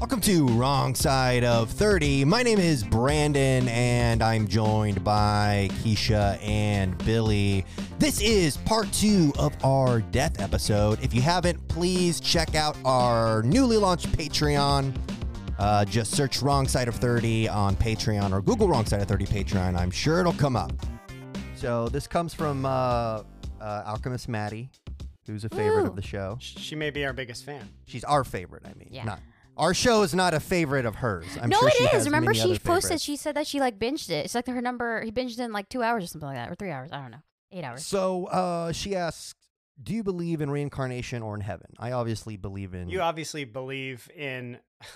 Welcome to Wrong Side of 30. My name is Brandon and I'm joined by Keisha and Billy. This is part two of our death episode. If you haven't, please check out our newly launched Patreon. Uh, just search Wrong Side of 30 on Patreon or Google Wrong Side of 30 Patreon. I'm sure it'll come up. So this comes from uh, uh, Alchemist Maddie, who's a favorite of the show. She may be our biggest fan. She's our favorite, I mean. Yeah. Not our show is not a favorite of hers. I'm no, sure it she is. has Remember, she posted. favorites. She said that she like binged it. It's like her number. He binged it in like two hours or something like that, or three hours. I don't know, eight hours. So uh, she asks, "Do you believe in reincarnation or in heaven?" I obviously believe in. You obviously believe in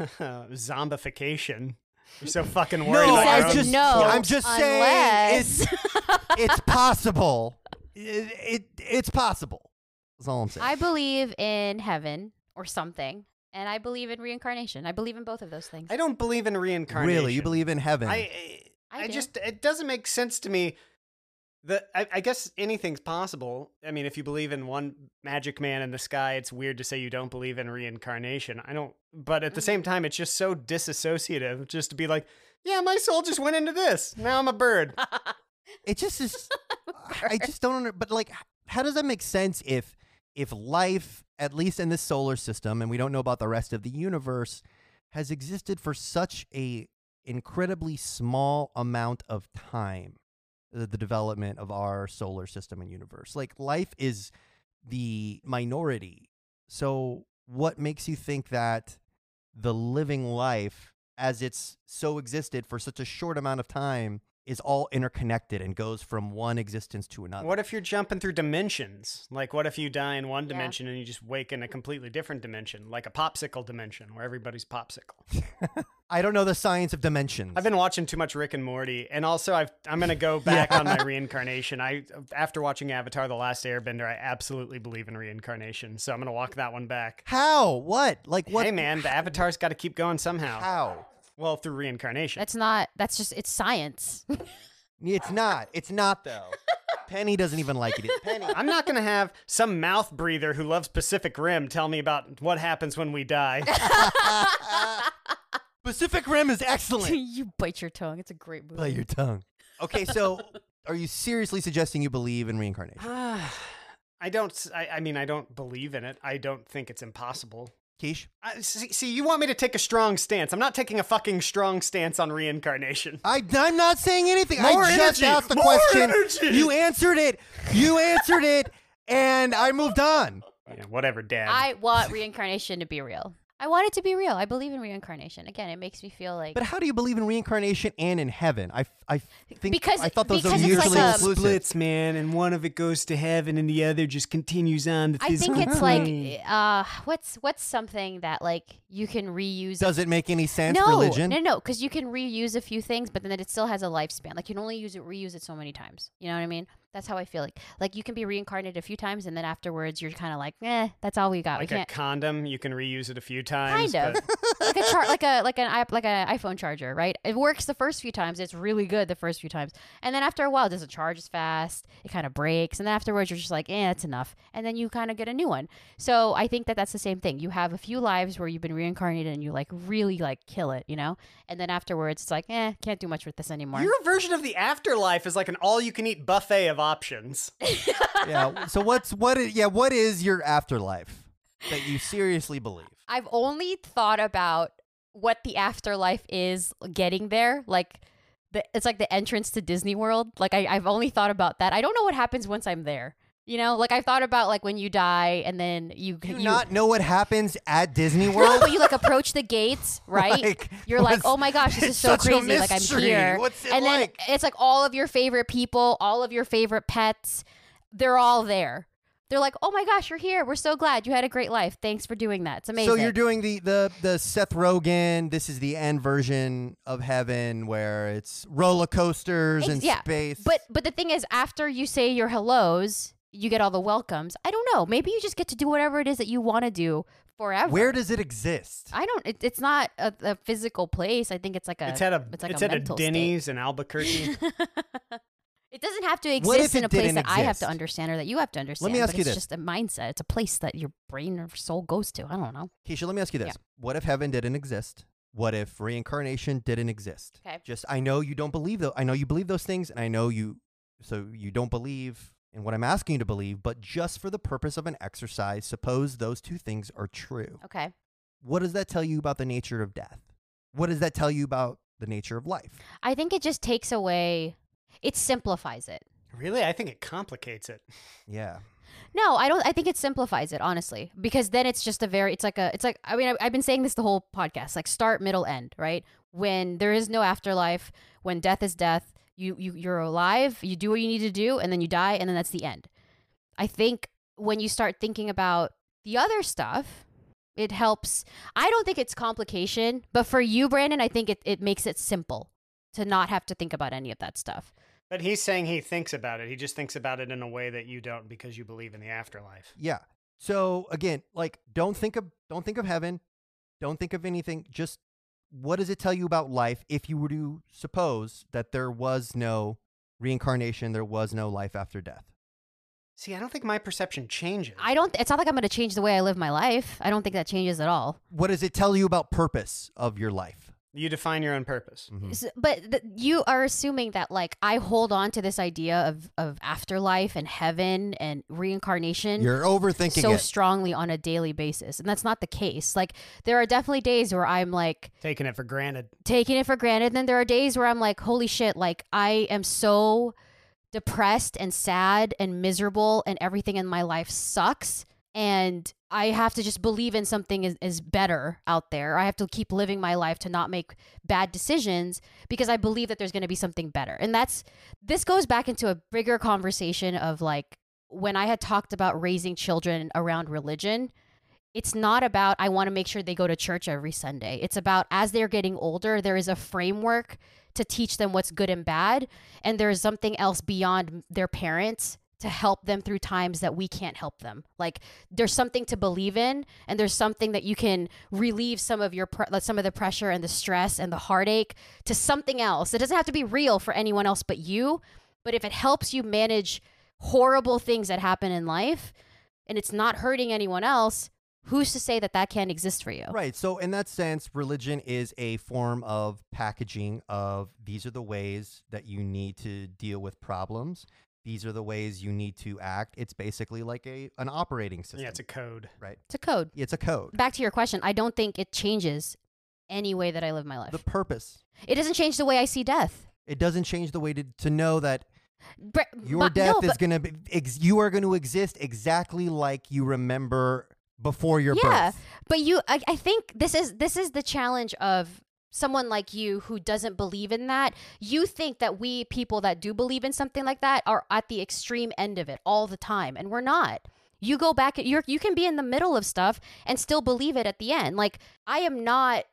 zombification. You're so fucking no, worried about I your just, no, I'm just saying it's unless- it's possible. It, it it's possible. That's all I'm saying. I believe in heaven or something, and I believe in reincarnation. I believe in both of those things. I don't believe in reincarnation. really, you believe in heaven? I, I, I I just it doesn't make sense to me. That I, I guess anything's possible. I mean, if you believe in one magic man in the sky, it's weird to say you don't believe in reincarnation. I don't, but at the Mm-hmm. same time, it's just so disassociative. Just to be like, yeah, my soul just went into this. Now I'm a bird. it just is. I just don't. Under, but like, how does that make sense if if life, at least in this solar system, and we don't know about the rest of the universe, has existed for such a incredibly small amount of time? The, the development of our solar system and universe, like life, is the minority. So, what makes you think that the living life, as it's so existed for such a short amount of time, is all interconnected and goes from one existence to another? What if you're jumping through dimensions? Like, what if you die in one Yeah. dimension and you just wake in a completely different dimension, like a popsicle dimension where everybody's popsicle? I don't know the science of dimensions. I've been watching too much Rick and Morty, and also I've, I'm going to go back on my reincarnation. I after watching Avatar: The Last Airbender, I absolutely believe in reincarnation, so I'm going to walk that one back. How? What? Like what? Hey, man, the Avatar's got to keep going somehow. How? Well, through reincarnation. That's not. That's just. It's science. It's not. It's not though. Penny doesn't even like it. Penny. I'm not going to have some mouth breather who loves Pacific Rim tell me about what happens when we die. Pacific Rim is excellent. you bite your tongue. It's a great movie. Bite your tongue. Okay, so are you seriously suggesting you believe in reincarnation? I don't. I mean, I don't believe in it. I don't think it's impossible. Keish? I, see, see, you want me to take a strong stance. I'm not taking a fucking strong stance on reincarnation. I, I'm not saying anything. More I just energy! asked the More question. energy! You answered it. You answered it, and I moved on. Yeah, whatever, Dad. I want reincarnation to be real. I want it to be real. I believe in reincarnation. Again, it makes me feel like But how do you believe in reincarnation and in heaven? I, I think Because- I thought those are because it's like mutually a- exclusive. man, and one of it goes to heaven, and the other just continues on. The I think it's like uh what's what's something that like you can reuse Does it make any sense? no, religion? No, no, because you can reuse a few things, but then it still has a lifespan. Like you can only use it, reuse it so many times. You know what I mean? That's how I feel like. Like you can be reincarnated a few times, and then afterwards you're kind of like, eh, that's all we got. like we a can't. condom. You can reuse it a few times. Kind of like a char- like a like an like an iPhone charger, right? It works the first few times. It's really good the first few times, and then after a while, it doesn't charge as fast. It kind of breaks, and then afterwards, you're just like, eh, that's enough, and then you kind of get a new one. So I think that that's the same thing. You have a few lives where you've been reincarnated, and you like really like kill it, you know, and then afterwards, it's like, eh, can't do much with this anymore. Your version of the afterlife is like an all-you-can-eat buffet of options. yeah. So what's what is yeah, what is your afterlife that you seriously believe? I've only thought about what the afterlife is getting there, like the it's like the entrance to Disney World. Like I, I've only thought about that. I don't know what happens once I'm there. You know, like I've thought about like when you die and then you Do you, you not know what happens at Disney no, World? but you like approach the gates, right? Like, You're like, oh my gosh, this is so crazy. Like I'm here, What's it and then like? it's like all of your favorite people, all of your favorite pets, they're all there. They're like, "Oh my gosh, you're here. We're so glad you had a great life. Thanks for doing that. It's amazing." So you're doing the the the Seth Rogen. This is the end version of heaven where it's roller coasters Ex- and yeah, space. But but the thing is, after you say your hellos, you get all the welcomes. I don't know. Maybe you just get to do whatever it is that you want to do forever. where does it exist? I don't. It, it's not a, a physical place. I think it's like a. it's at a it's like it's a at a mental state. Denny's in Albuquerque. it doesn't have to exist in a place didn't that I have to understand or that you have to understand. Let me ask but you it's this. just a mindset. It's a place that your brain or soul goes to. I don't know. Keisha, let me ask you this: Yeah. What if heaven didn't exist? What if reincarnation didn't exist? Okay. Just I know you don't believe though. I know you believe those things, and I know you. So you don't believe in what I'm asking you to believe, but just for the purpose of an exercise, suppose those two things are true. Okay. What does that tell you about the nature of death? What does that tell you about the nature of life? I think it just takes away. It simplifies it. really, I think it complicates it. Yeah. No, I don't. I think it simplifies it honestly, because then it's just a very. It's like a. It's like I mean, I, I've been saying this the whole podcast. Like start, middle, end. Right? When there is no afterlife, when death is death, you you you're alive. You do what you need to do, and then you die, and then that's the end. I think when you start thinking about the other stuff, it helps. I don't think it's complication, but for you, Brandon, I think it it makes it simple to not have to think about any of that stuff. But he's saying he thinks about it. He just thinks about it in a way that you don't because you believe in the afterlife. Yeah. So again, like don't think of don't think of heaven. Don't think of anything. Just what does it tell you about life if you were to suppose that there was no reincarnation, there was no life after death? See, I don't think my perception changes. I don't. It's not like I'm going to change the way I live my life. I don't think that changes at all. What does it tell you about purpose of your life? You define your own purpose. Mhm. S- But th- you are assuming that like I hold on to this idea of of afterlife and heaven and reincarnation You're overthinking so it. strongly on a daily basis, and that's not the case. Like there are definitely days where I'm like Taking it for granted. taking it for granted. Then there are days where I'm like, holy shit, like I am so depressed and sad and miserable and everything in my life sucks. And I have to just believe in something is, is better out there. I have to keep living my life to not make bad decisions because I believe that there's going to be something better. And that's, this goes back into a bigger conversation of like when I had talked about raising children around religion, it's not about I want to make sure they go to church every Sunday. It's about as they're getting older, there is a framework to teach them what's good and bad, and there's something else beyond their parents to help them through times that we can't help them. Like there's something to believe in, and there's something that you can relieve some of your pre- some of the pressure and the stress and the heartache to something else. It doesn't have to be real for anyone else but you, but if it helps you manage horrible things that happen in life and it's not hurting anyone else, who's to say that that can't exist for you? Right. So, in that sense, religion is a form of packaging of these are the ways that you need to deal with problems. These are the ways you need to act. It's basically like a an operating system. Yeah, it's a code. right. It's a code. It's a code. Back to your question, I don't think it changes any way that I live my life. The purpose. it doesn't change the way I see death. It doesn't change the way to, to know that Bre- your but- death no, is going to be, ex- you are going to exist exactly like you remember before your Yeah. birth. But you, I, I think this is this is the challenge of someone like you who doesn't believe in that. You think that we people that do believe in something like that are at the extreme end of it all the time, and we're not. You go back, you're you can be in the middle of stuff and still believe it at the end. Like I am not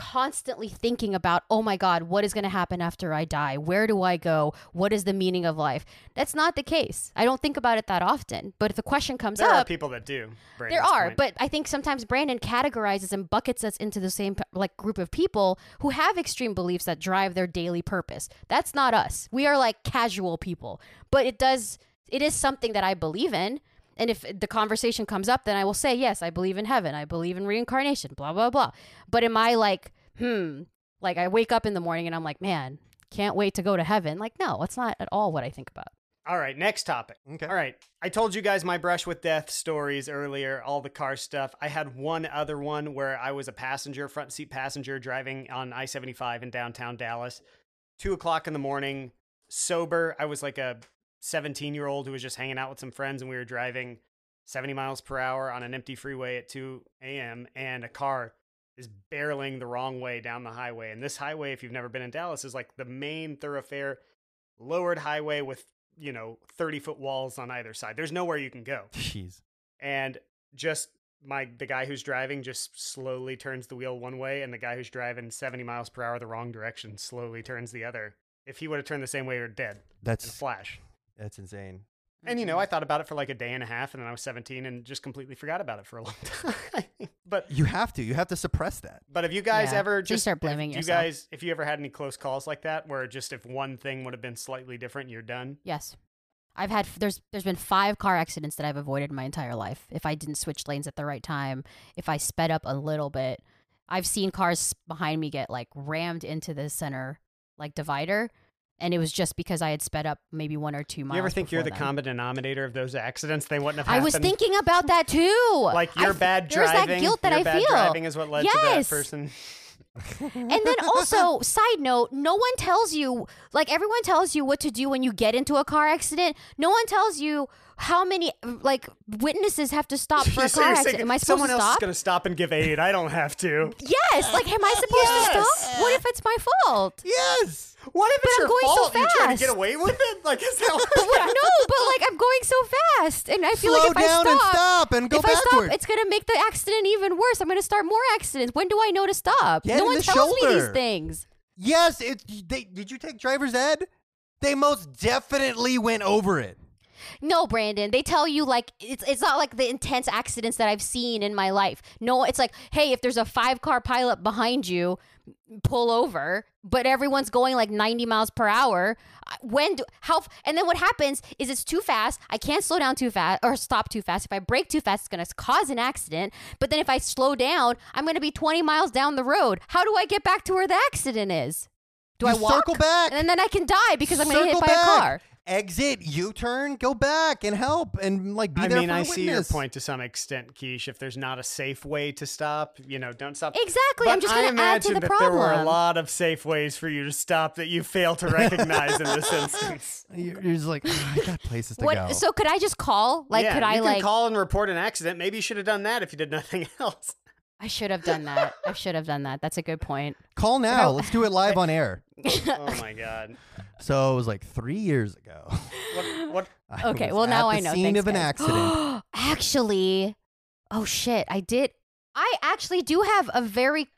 constantly thinking about, oh my God, what is going to happen after I die? Where do I go? What is the meaning of life? That's not the case. I don't think about it that often. But if the question comes There up, there are people that do. there are, point. but I think sometimes Brandon categorizes and buckets us into the same like group of people who have extreme beliefs that drive their daily purpose. That's not us. We are like casual people, but it does it is something that I believe in. And if the conversation comes up, then I will say, yes, I believe in heaven. I believe in reincarnation, blah, blah, blah. But am I like, hmm, like I wake up in the morning and I'm like, man, can't wait to go to heaven? Like, no, that's not at all what I think about. All right, next topic. Okay. All right. I told you guys my brush with death stories earlier, all the car stuff. I had one other one where I was a passenger, front seat passenger, driving on I 75 in downtown Dallas. Two o'clock in the morning, sober. I was like a 17 year old who was just hanging out with some friends, and we were driving 70 miles per hour on an empty freeway at 2 a.m., and a car is barreling the wrong way down the highway. And this highway, if you've never been in Dallas, is like the main thoroughfare, lowered highway with you know, 30 foot walls on either side. There's nowhere you can go. Jeez. And just my the guy who's driving just slowly turns the wheel one way and the guy who's driving 70 miles per hour the wrong direction slowly turns the other. If he would have turned the same way, we're dead That's flash. That's insane. And you know, mm-hmm. I thought about it for like a day and a half, and then I was 17 and just completely forgot about it for a long time. but You have to. You have to suppress that. but have you guys Yeah, ever so you just start blaming yourself. You guys, if you ever had any close calls like that, where just if one thing would have been slightly different, you're done. Yes. I've had there's there's been five car accidents that I've avoided my entire life. If I didn't switch lanes at the right time, if I sped up a little bit, I've seen cars behind me get like rammed into the center like divider, and it was just because I had sped up maybe one or two miles. you ever think you're the common denominator of those accidents? They wouldn't have. I was thinking about that too. like your f- bad there's driving. that guilt that I bad feel. driving is what led to that person. and then also, side note, no one tells you, like everyone tells you what to do when you get into a car accident. No one tells you how many like witnesses have to stop for a So car accident. Am I supposed to stop? someone else is going to stop and give aid. I don't have to. Yes. Like, am I supposed to Yes. stop? What if it's my fault? Yes. What if it's I'm your going so fault? You're trying to get away with it? Like, is that But no, but like I'm going so fast, and I feel Slow like if I stop, and stop and go if I stop, it's gonna make the accident even worse. I'm gonna start more accidents. When do I know to stop? Get no one tells me these things. Yes. It. They, did you take driver's ed? They most definitely went over it. No, Brandon. They tell you like it's it's not like the intense accidents that I've seen in my life. No, it's like, hey, if there's a five car pileup behind you, pull over. But everyone's going like 90 miles per hour. When do how? And then what happens is it's too fast. I can't slow down too fast or stop too fast. If I brake too fast, it's gonna cause an accident. But then if I slow down, I'm gonna be 20 miles down the road. How do I get back to where the accident is? Do You I walk? circle back. And then I can die because I'm gonna hit by back. a car. Exit, U turn, go back and help and like be I there mean, for I a see your witness. point to some extent, Keish. If there's not a safe way to stop, you know, don't stop. Exactly. But I'm just gonna add to imagine the that problem. there were a lot of safe ways for you to stop that you fail to recognize in this instance. You're, you're just like, "Ah, I got places to What? go. So could I just call? Like, yeah, could I can like? call and report an accident? Maybe you should have done that if you did nothing else. I should have done that. I should have done that. That's a good point. Call now. Let's do it live on air. oh my god. So it was like three years ago. What? What? I Okay. was Well, now at I the know. Scene Thanks, of an guys. accident. actually, oh shit, I did. I actually do have a very.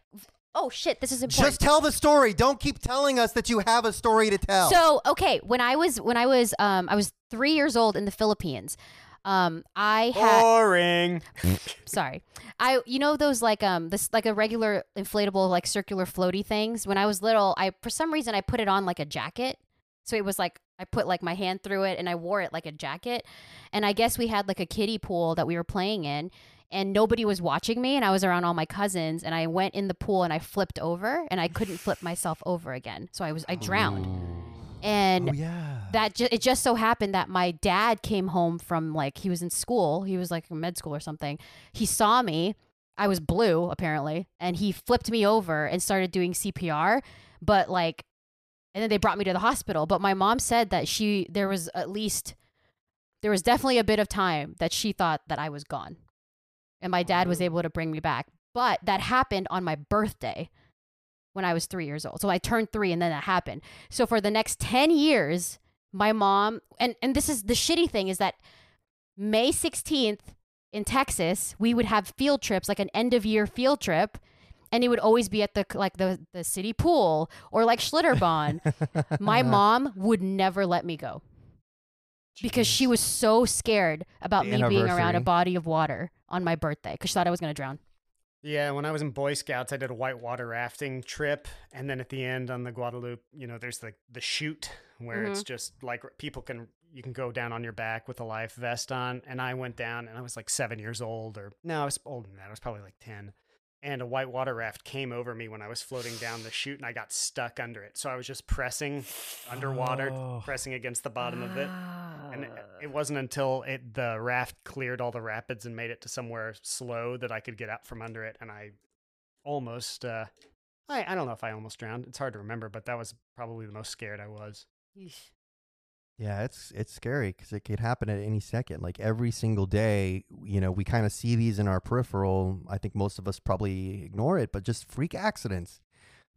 Oh shit, this is important. Just tell the story. Don't keep telling us that you have a story to tell. So okay, when I was when I was um I was three years old in the Philippines. Um, I had Boring. sorry i you know those like um this like a regular inflatable like circular floaty things when i was little i for some reason i put it on like a jacket so it was like i put like my hand through it and i wore it like a jacket. And i guess we had like a kiddie pool that we were playing in and nobody was watching me and i was around all my cousins and i went in the pool and i flipped over and i couldn't flip myself over again. So i was i drowned. Oh. And oh yeah. that ju- it just so happened that my dad came home from like he was in school. He was like in med school or something. He saw me. I was blue apparently and he flipped me over and started doing cpr but like and then they brought me to the hospital but my mom said that she there was at least there was definitely a bit of time that she thought that i was gone and my dad was able to bring me back but that happened on my birthday when I was three years old. So I turned three and then that happened. So for the next 10 years, my mom, and, and this is the shitty thing is that May 16th in Texas, we would have field trips, like an end of year field trip. And it would always be at the like the, the city pool or like Schlitterbahn. my mom would never let me go because she was so scared about The me being around a body of water on my birthday because she thought I was going to drown. Yeah, when I was in Boy Scouts, I did a whitewater rafting trip, and then at the end on the Guadalupe, you know, there's the the chute where it's mm-hmm. just like people can you can go down on your back with a life vest on, and I went down, and I was like seven years old, or no, I was older than that. I was probably like ten, and a whitewater raft came over me when I was floating down the chute, and I got stuck under it. So I was just pressing underwater, Oh. pressing against the bottom of it. And it, it wasn't until it the raft cleared all the rapids and made it to somewhere slow that I could get out from under it. And I almost, uh, I, I don't know if I almost drowned. It's hard to remember, but that was probably the most scared I was. Yeah, it's it's scary because it could happen at any second. Like every single day, you know, we kind of see these in our peripheral. I think most of us probably ignore it, but just freak accidents.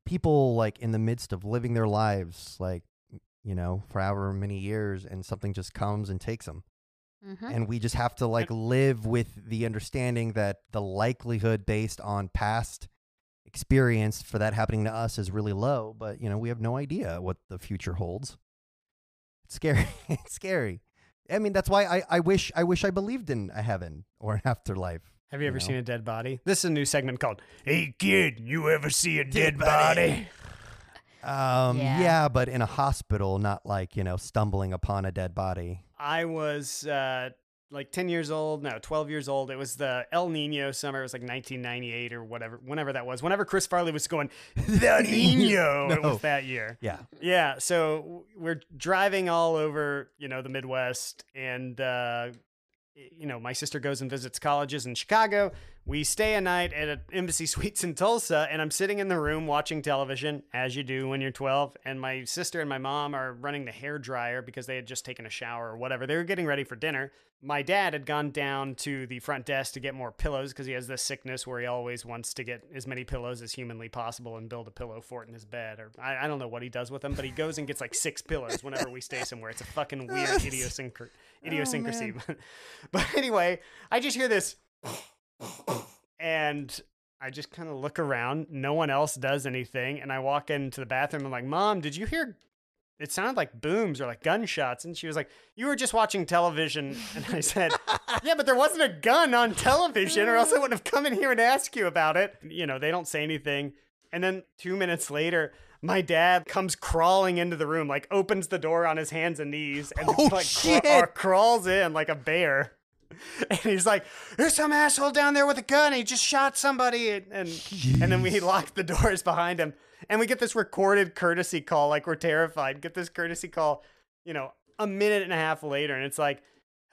People like in the midst of living their lives, like you know, for however many years, and something just comes and takes them. Mm-hmm. And we just have to like live with the understanding that the likelihood based on past experience for that happening to us is really low. But, you know, we have no idea what the future holds. It's scary. it's scary. I mean, that's why I, I wish I wish I believed in a heaven or an afterlife. Have you ever You know? seen a dead body? This is a new segment called "Hey Kid, you ever see a dead, Dead body?" body. Um, Yeah. yeah. but in a hospital, not like, you know, stumbling upon a dead body. I was uh, like 10 years old, no, 12 years old. It was the El Nino summer. It was like 1998 or whatever, whenever that was. Whenever Chris Farley was going, the Nino, it was that year. Yeah. Yeah, so we're driving all over, you know, the Midwest, and uh, you know, my sister goes and visits colleges in Chicago. We stay a night at an Embassy Suites in Tulsa, and I'm sitting in the room watching television, as you do when you're 12. And my sister and my mom are running the hair dryer because they had just taken a shower or whatever. They were getting ready for dinner. My dad had gone down to the front desk to get more pillows because he has this sickness where he always wants to get as many pillows as humanly possible and build a pillow fort in his bed. Or I, I don't know what he does with them, but he goes and gets like six pillows whenever we stay somewhere. It's a fucking weird oh, idiosync- idiosyncrasy. but anyway, I just hear this, and I just kind of look around. No one else does anything, and I walk into the bathroom. I'm like, "Mom, did you hear?" It sounded like booms or like gunshots, and she was like, "You were just watching television." And I said, "Yeah, but there wasn't a gun on television, or else I wouldn't have come in here and asked you about it." You know, they don't say anything, and then two minutes later. My dad comes crawling into the room, like opens the door on his hands and knees, and Oh, like cra- crawls in like a bear. And he's like, "There's some asshole down there with a gun. He just shot somebody." And and, and then we lock the doors behind him, and we get this recorded courtesy call, like we're terrified. Get this courtesy call, you know, a minute and a half later, and it's like,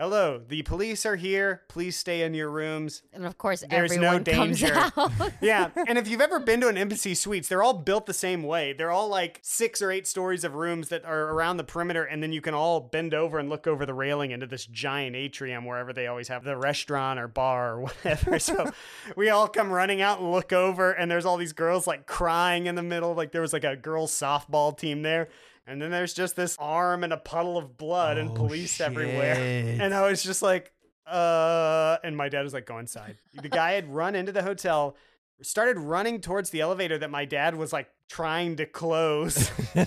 "Hello, the police are here. Please stay in your rooms." And of course, There's no danger. out. Yeah, and if you've ever been to an embassy suites, they're all built the same way. They're all like six or eight stories of rooms that are around the perimeter, and then you can all bend over and look over the railing into this giant atrium wherever they always have the restaurant or bar or whatever. so we all come running out and look over, and there's all these girls like crying in the middle. Like there was like a girls softball team there. And then there's just this arm and a puddle of blood and Oh, police everywhere. shit. And I was just like, uh, and my dad was like, go inside. The guy had run into the hotel, started running towards the elevator that my dad was like trying to close. and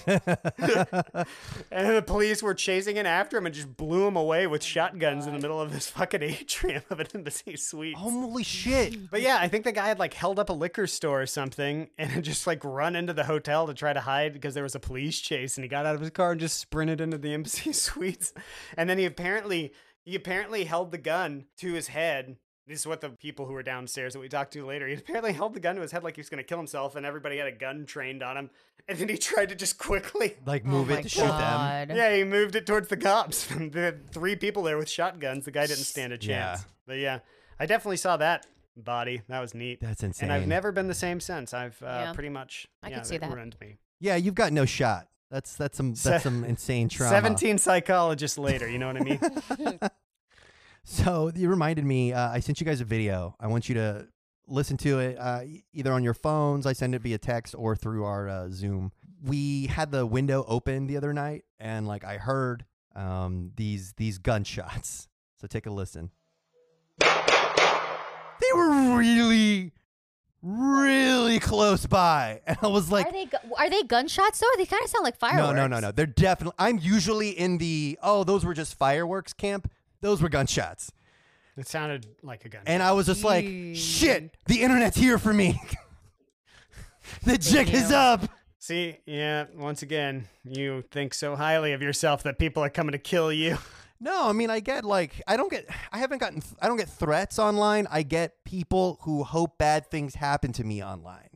the police were chasing in after him and just blew him away with oh shotguns in the middle of this fucking atrium of an embassy suite. Holy shit. But yeah, I think the guy had like held up a liquor store or something and had just like run into the hotel to try to hide because there was a police chase and he got out of his car and just sprinted into the embassy suites. And then he apparently he apparently held the gun to his head. This is what the people who were downstairs that we talked to later. He apparently held the gun to his head like he was going to kill himself, and everybody had a gun trained on him. And then he tried to just quickly, Like Oh move my it to shoot them. Yeah, he moved it towards the cops. there had three people there with shotguns. The guy didn't stand a Yeah. chance. But yeah, I definitely saw that body. That was neat. That's insane. And I've never been the same since. I've uh, Yeah. pretty much I yeah, can see that. ruined me. Yeah, you've got no shot. That's that's some Se- that's some insane trauma. Seventeen psychologists later, you know what I mean? So you reminded me. Uh, I sent you guys a video. I want you to listen to it uh, either on your phones. I send it via text or through our uh, Zoom. We had the window open the other night, and like I heard um, these these gunshots. So take a listen. They were really, really close by, and I was like, are they gu- are they gunshots though? They kind of sound like fireworks." no, no, no, no. They're definitely. I'm usually in the oh, those were just fireworks camp. Those were gunshots. it sounded like a gun. And I was just like, shit, the internet's here for me. the jig is up. See, yeah, once again, you think so highly of yourself that people are coming to kill you. No, I mean, I get like, I don't get, I haven't gotten, I don't get threats online. I get people who hope bad things happen to me online.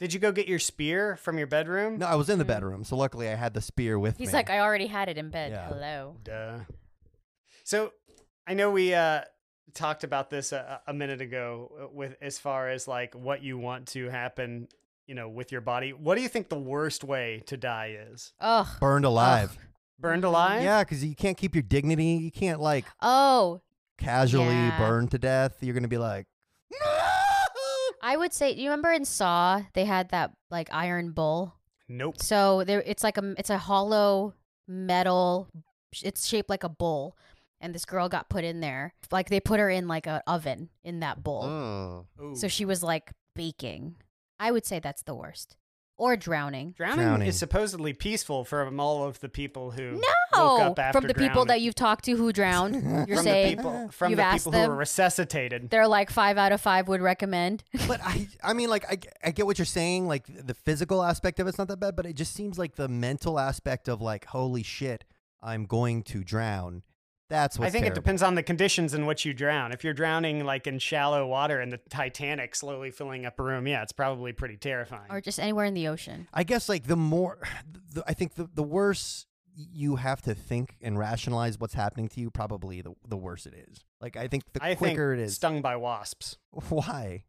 Did you go get your spear from your bedroom? No, I was in the mm-hmm. bedroom, so luckily I had the spear with me. He's me. like, I already had it in bed. Yeah. Hello. Duh. So, I know we uh, talked about this a, a minute ago uh, with as far as like what you want to happen, you know, with your body. What do you think the worst way to die is? Ugh. burned alive. Burned alive? Yeah, because you can't keep your dignity. You can't like Oh, casually Yeah. burn to death. You're gonna be like, I would say. You remember in Saw they had that like iron bull. Nope. So there, it's like a it's a hollow metal. It's shaped like a bowl, and this girl got put in there. Like they put her in like an oven in that bowl. Oh. So she was like baking. I would say that's the worst. Or drowning. drowning, Drowning. is supposedly peaceful from all of the people who woke No, up after from the people that you've talked to who drowned, you're from saying the people from you've the asked people who were resuscitated. they're like five out of five would recommend. But I, I mean, like, I, I get what you're saying. Like, the physical aspect of it's not that bad, but it just seems like the mental aspect of, like, holy shit, I'm going to drown. That's what's I think terrible. it depends on the conditions in which you drown. If you're drowning like in shallow water and the Titanic slowly filling up a room, yeah, it's probably pretty terrifying. or just anywhere in the ocean. I guess, like, the more, the, I think the, the worse you have to think and rationalize what's happening to you, probably the, the worse it is. Like, I think the I think quicker it is. stung by wasps. Why?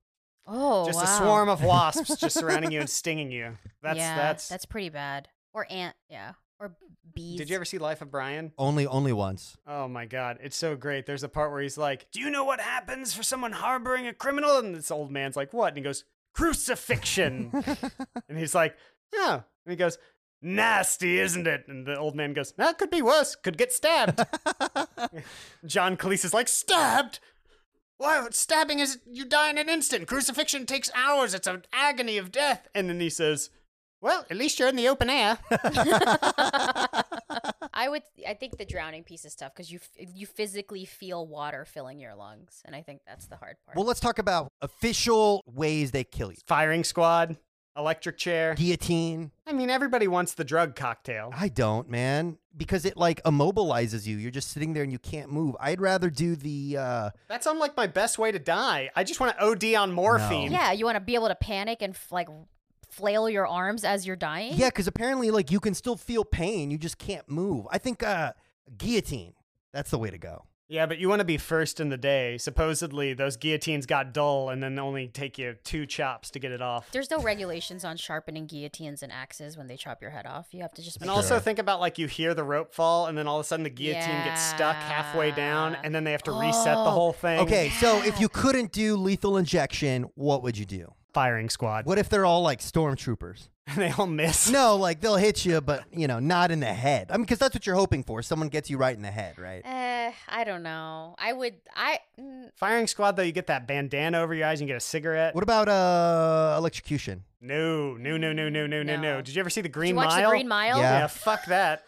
Oh, just wow. a swarm of wasps just surrounding you and stinging you. That's yeah, that's. that's pretty bad. Or ant, yeah, or bees. Did you ever see Life of Brian? Only, only once. Oh my god, it's so great. There's a part where he's like, "Do you know what happens for someone harboring a criminal?" And this old man's like, "What?" And he goes, "Crucifixion." and he's like, "Oh." And he goes, "Nasty, isn't it?" And the old man goes, "That could be worse. Could get stabbed." John Cleese is like, "Stabbed." Why, stabbing is you die in an instant. Crucifixion takes hours. It's an agony of death. And then he says, "Well, at least you're in the open air." I would. I think the drowning piece is tough because you f- you physically feel water filling your lungs, and I think that's the hard part. Well, let's talk about official ways they kill you. Firing squad, electric chair. Guillotine. I mean, everybody wants the drug cocktail. I don't, man, because it like immobilizes you. You're just sitting there and you can't move. I'd rather do the. uh That's on like my best way to die. I just want to OD on morphine. yeah, you want to be able to panic and like flail your arms as you're dying. Yeah, because apparently, like you can still feel pain. You just can't move. I think uh guillotine. That's the way to go. Yeah, but you want to be first in the day. Supposedly, those guillotines got dull and then only take you two chops to get it off. There's no regulations on sharpening guillotines and axes when they chop your head off. You have to just. And also Sure. think about like you hear the rope fall and then all of a sudden the guillotine gets stuck halfway down and then they have to reset the Oh. whole thing. Okay, so if you couldn't do lethal injection, what would you do? Firing squad. What if they're all like stormtroopers? And they all miss. No, like they'll hit you, but you know, not in the head. I mean, because that's what you're hoping for. Someone gets you right in the head, right? Eh, I don't know. I would. I. mm, Firing squad though, you get that bandana over your eyes and you get a cigarette. What about uh electrocution? No, no, no, no, no, no, no, no. No. Did you ever see the Green Did Green you watch Mile? the Green Mile? Yeah. Yeah, fuck that.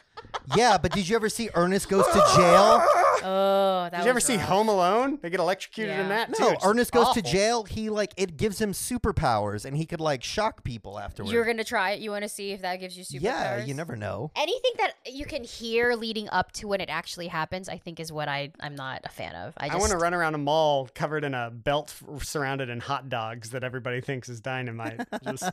Yeah, but did you ever see Ernest goes to jail? Oh, that Did you ever was see rough. Home Alone? They get electrocuted in that too. No, It's Ernest goes awful. to jail. He like it gives him superpowers, and he could like shock people afterwards. You're gonna try it. You want to see if that gives you superpowers? yeah, you never know. Anything that you can hear leading up to when it actually happens, I think, is what I I'm not a fan of. I I, just want to run around a mall covered in a belt f- surrounded in hot dogs that everybody thinks is dynamite. Just...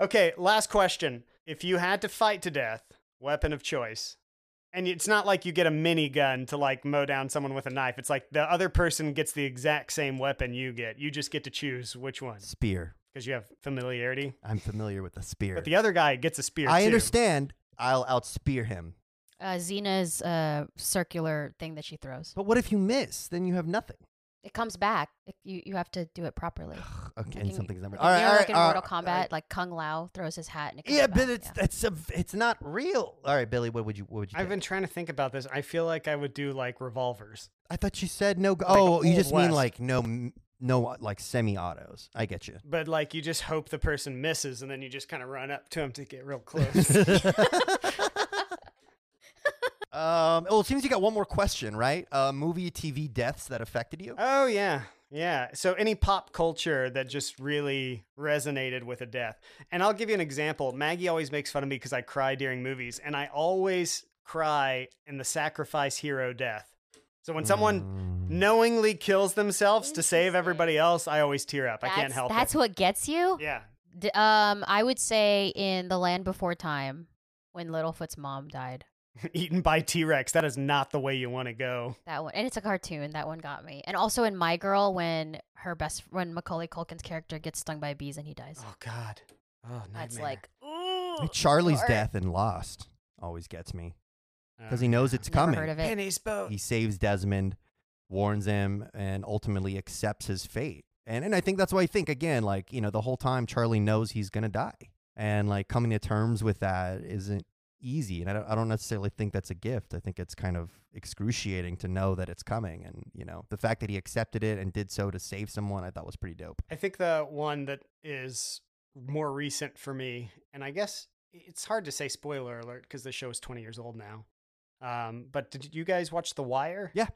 Okay, last question. If you had to fight to death, weapon of choice, and it's not like you get a minigun to like mow down someone with a knife. It's like the other person gets the exact same weapon you get. You just get to choose which one Spear. because you have familiarity. I'm familiar with the spear. But the other guy gets a spear. I too. understand. I'll outspear him. uh, Xena's uh, circular thing that she throws. But what if you miss? Then you have nothing. It comes back. It, you you have to do it properly. Okay, Like and in- something's never. Like, All right, you know, all like in all Mortal right, Kombat, all right. like Kung Lao throws his hat and it comes Yeah, back. but it's yeah. it's a, it's not real. All right, Billy, what would you what would you? I've take? been trying to think about this. I feel like I would do like revolvers. I thought you said no. Go- Like oh, you Old just mean like no no like semi-autos. I get you. But like you just hope the person misses and then you just kind of run up to him to get real close. um. Oh, it seems you got one more question, right? Uh, movie, TV deaths that affected you. oh yeah. Yeah. So any pop culture that just really resonated with a death. And I'll give you an example. Maggie always makes fun of me because I cry during movies and I always cry in the sacrifice hero death. So when someone Mm. knowingly kills themselves to save everybody else, I always tear up. I can't help That's it. That's what gets you. Yeah. D- um, I would say in The Land Before Time, when Littlefoot's mom died. Eaten by T-Rex. That is not the way you want to go. That one, and it's a cartoon. That one got me. And also in My Girl, when her best, when Macaulay Culkin's character gets stung by bees and he dies. Oh God. Oh, nightmare. That's nightmare. like, ooh, Charlie's Lord. death in Lost always gets me uh, because Oh, he knows it's Never coming. heard of it. Penny's boat. He saves Desmond, warns him, and ultimately accepts his fate. And and I think that's why I think again, like you know, the whole time Charlie knows he's gonna die, and like coming to terms with that isn't easy, and I don't, I don't necessarily think that's a gift. I think it's kind of excruciating to know that it's coming, and you know the fact that he accepted it and did so to save someone, I thought was pretty dope. I think the one that is more recent for me, and I guess it's hard to say spoiler alert because the show is 20 years old now. Um, but did you guys watch The Wire? Yeah.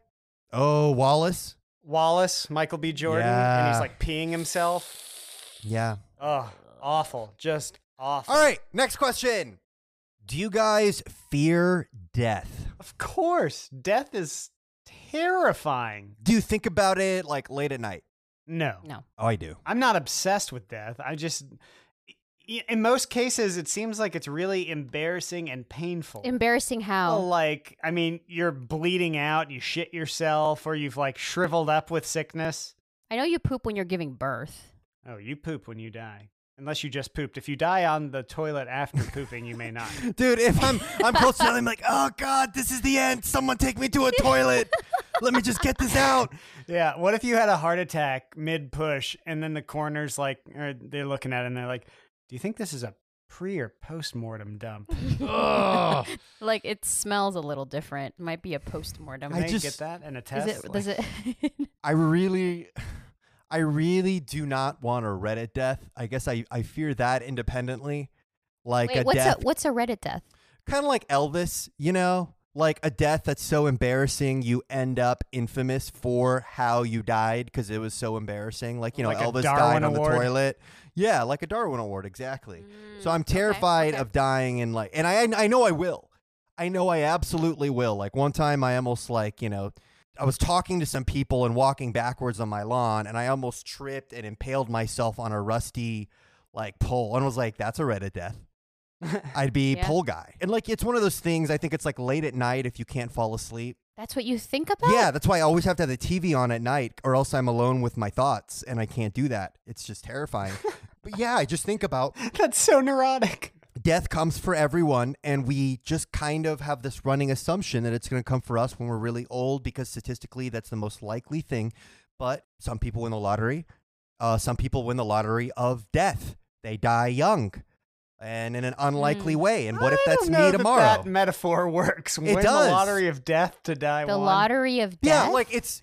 Oh, Wallace. Wallace, Michael B. Jordan, and he's like peeing himself. Yeah. Oh, awful. Just awful. All right. Next question. Do you guys fear death? Of course. Death is terrifying. Do you think about it like late at night? No. No. Oh, I do. I'm not obsessed with death. I just in most cases it seems like it's really embarrassing and painful. Embarrassing how? Well, like, I mean, you're bleeding out, you shit yourself, or you've like shriveled up with sickness. I know you poop when you're giving birth. Oh, you poop when you die. Unless you just pooped. If you die on the toilet after pooping, you may not. Dude, if I'm I'm close to I'm like, oh god, this is the end. Someone take me to a toilet. Let me just get this out. Yeah. What if you had a heart attack mid push and then the coroner's like, or they're looking at it and they're like, do you think this is a pre or post mortem dump? Ugh. Like it smells a little different. Might be a post mortem. I just- get that and a Is test? it? Like- Does it? I really I really do not want a Reddit death. I guess I, I fear that independently. Like Wait, a what's death a what's a Reddit death? kind of like Elvis, you know? Like a death that's so embarrassing you end up infamous for how you died because it was so embarrassing. Like, you know, Like Elvis died on Award? the toilet. Yeah, like a Darwin Award, exactly. So I'm Mm, okay, terrified okay. of dying and like and I I know I will. I know I absolutely will. Like one time I almost like, you know, I was talking to some people and walking backwards on my lawn and I almost tripped and impaled myself on a rusty like pole and was like that's a Reddit death. I'd be Yeah. pole guy. And like it's one of those things I think it's like late at night if you can't fall asleep. That's what you think about? Yeah, that's why I always have to have the TV on at night or else I'm alone with my thoughts and I can't do that. It's just terrifying. but yeah, I just think about That's so neurotic. Death comes for everyone and we just kind of have this running assumption that it's going to come for us when we're really old because statistically that's the most likely thing but some people win the lottery uh, some people win the lottery of death they die young and in an unlikely way and what if I that's don't know me that tomorrow That metaphor works. Win does. the lottery of death to die. The one. lottery of death. yeah like it's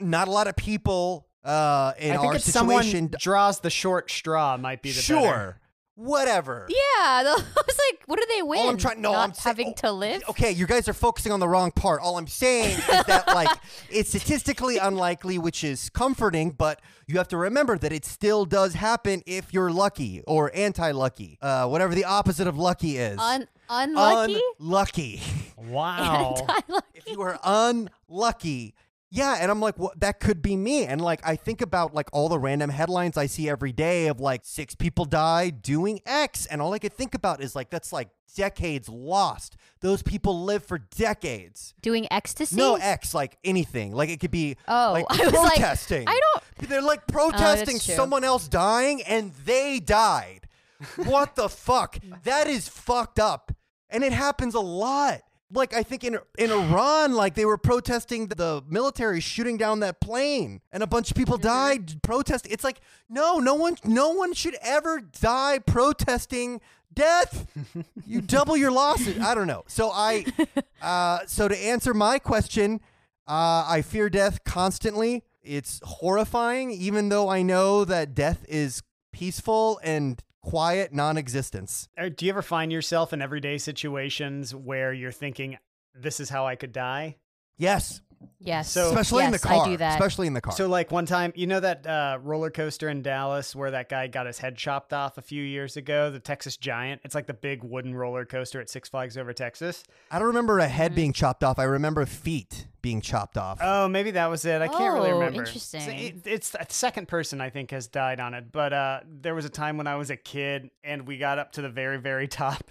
not a lot of people uh, in I think our it's situation someone draws the short straw might be the sure better. Whatever yeah. I was like, what do they win? All I'm trying, no, Not I'm saying- having to live. Okay, you guys are focusing on the wrong part. All I'm saying is that like it's statistically unlikely, which is comforting, but you have to remember that it still does happen if you're lucky or anti-lucky, uh, whatever the opposite of lucky is. Un- unlucky. Unlucky. Wow. Anti-lucky. if you are unlucky. Yeah, and I'm like, what? That could be me. And like, I think about like all the random headlines I see every day of like six people die doing X, and all I could think about is like that's like decades lost. Those people live for decades. Doing ecstasy. No X, like anything. Like it could be Oh, like I was like, protesting. I don't. They're like oh, protesting true. someone else dying, and they died. what the fuck? That is fucked up, and it happens a lot. Like I think in in Iran, like they were protesting the military shooting down that plane, and a bunch of people died protesting. It's like no, no one, no one should ever die protesting death. you double your losses. I don't know. So I, uh, so to answer my question, uh, I fear death constantly. It's horrifying, even though I know that death is peaceful and quiet non-existence. Do you ever find yourself in everyday situations where you're thinking, "This is how I could die"? Yes, Yes. So- especially in the yes, car. I do that. Especially in the car. So, like one time, you know that uh, roller coaster in Dallas where that guy got his head chopped off a few years ago, the Texas Giant. It's like the big wooden roller coaster at Six Flags Over Texas. I don't remember a Mm-hmm. head being chopped off. I remember feet being chopped off. Oh, maybe that was it. I can't really Oh, remember. interesting. So it- it's a second person I think has died on it, but uh, there was a time when I was a kid and we got up to the very, very top,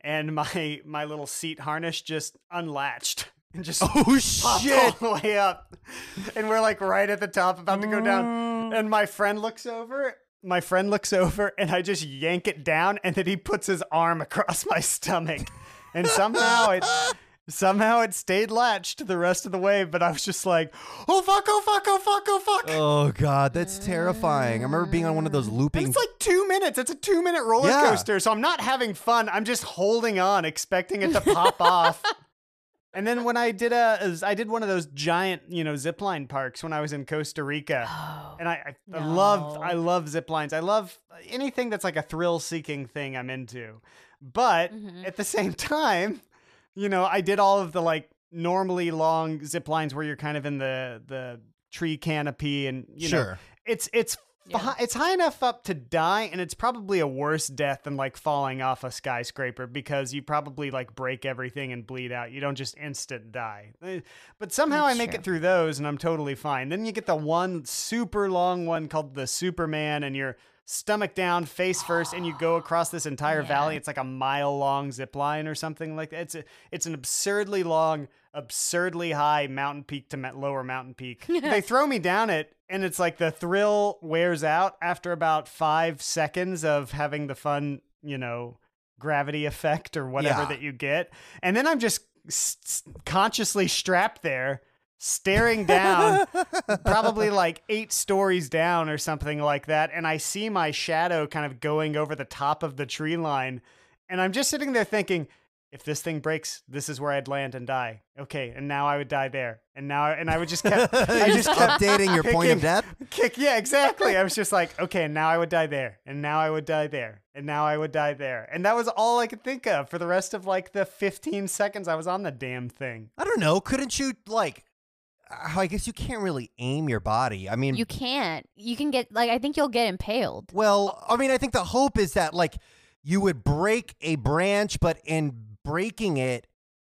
and my my little seat harness just unlatched and just oh shit! all the way up, and we're like right at the top, about to go down, mm. and my friend looks over. My friend looks over, and I just yank it down, and then he puts his arm across my stomach, and somehow it Somehow it stayed latched to the rest of the way, but I was just like, oh fuck, oh fuck, oh fuck, oh fuck. Oh god, that's terrifying. I remember being on one of those And looping. it's like two minutes. It's a two minute roller Yeah. coaster. So I'm not having fun. I'm just holding on, expecting it to pop off. And then when I did a, is- I did one of those giant, you know, zip line parks when I was in Costa Rica. Oh, And I, I, I love, I love zip lines. I love anything that's like a thrill seeking thing I'm into. But Mhm. at the same time, you know, I did all of the like normally long zip lines where you're kind of in the, the tree canopy and, you know, sure. it's it's Yeah. it's high enough up to die and it's probably a worse death than like falling off a skyscraper because you probably like break everything and bleed out you don't just instant die Eh, but somehow That's i make true. it through those and i'm totally fine then you get the one super long one called the superman and you're stomach down face first and you go across this entire Yeah. valley it's like a mile long zip line or something like that it's a, it's an absurdly long absurdly high mountain peak to lower mountain peak they throw me down it and it's like the thrill wears out after about five seconds of having the fun you know gravity effect or whatever Yeah. that you get and then i'm just s- s- consciously strapped there staring down probably like eight stories down or something like that. And I see my shadow kind of going over the top of the tree line. And I'm just sitting there thinking, if this thing breaks, this is where I'd land and die. Okay, and now I would die there. And now, and I would just kept, I You're just kept updating your point of death. kick. Yeah, exactly. I was just like, okay, and now I would die there, and now I would die there, and now I would die there, and that was all I could think of for the rest of like the 15 seconds I was on the damn thing. I don't know. Couldn't you like? I guess you can't really aim your body. I mean, you can't. You can get like I think you'll get impaled. Well, I mean, I think the hope is that like you would break a branch, but in breaking it,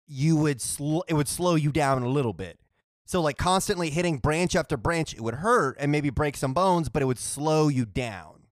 you would sl- it would slow you down a little bit. So like constantly hitting branch after branch, it would hurt and maybe break some bones, but it would slow you down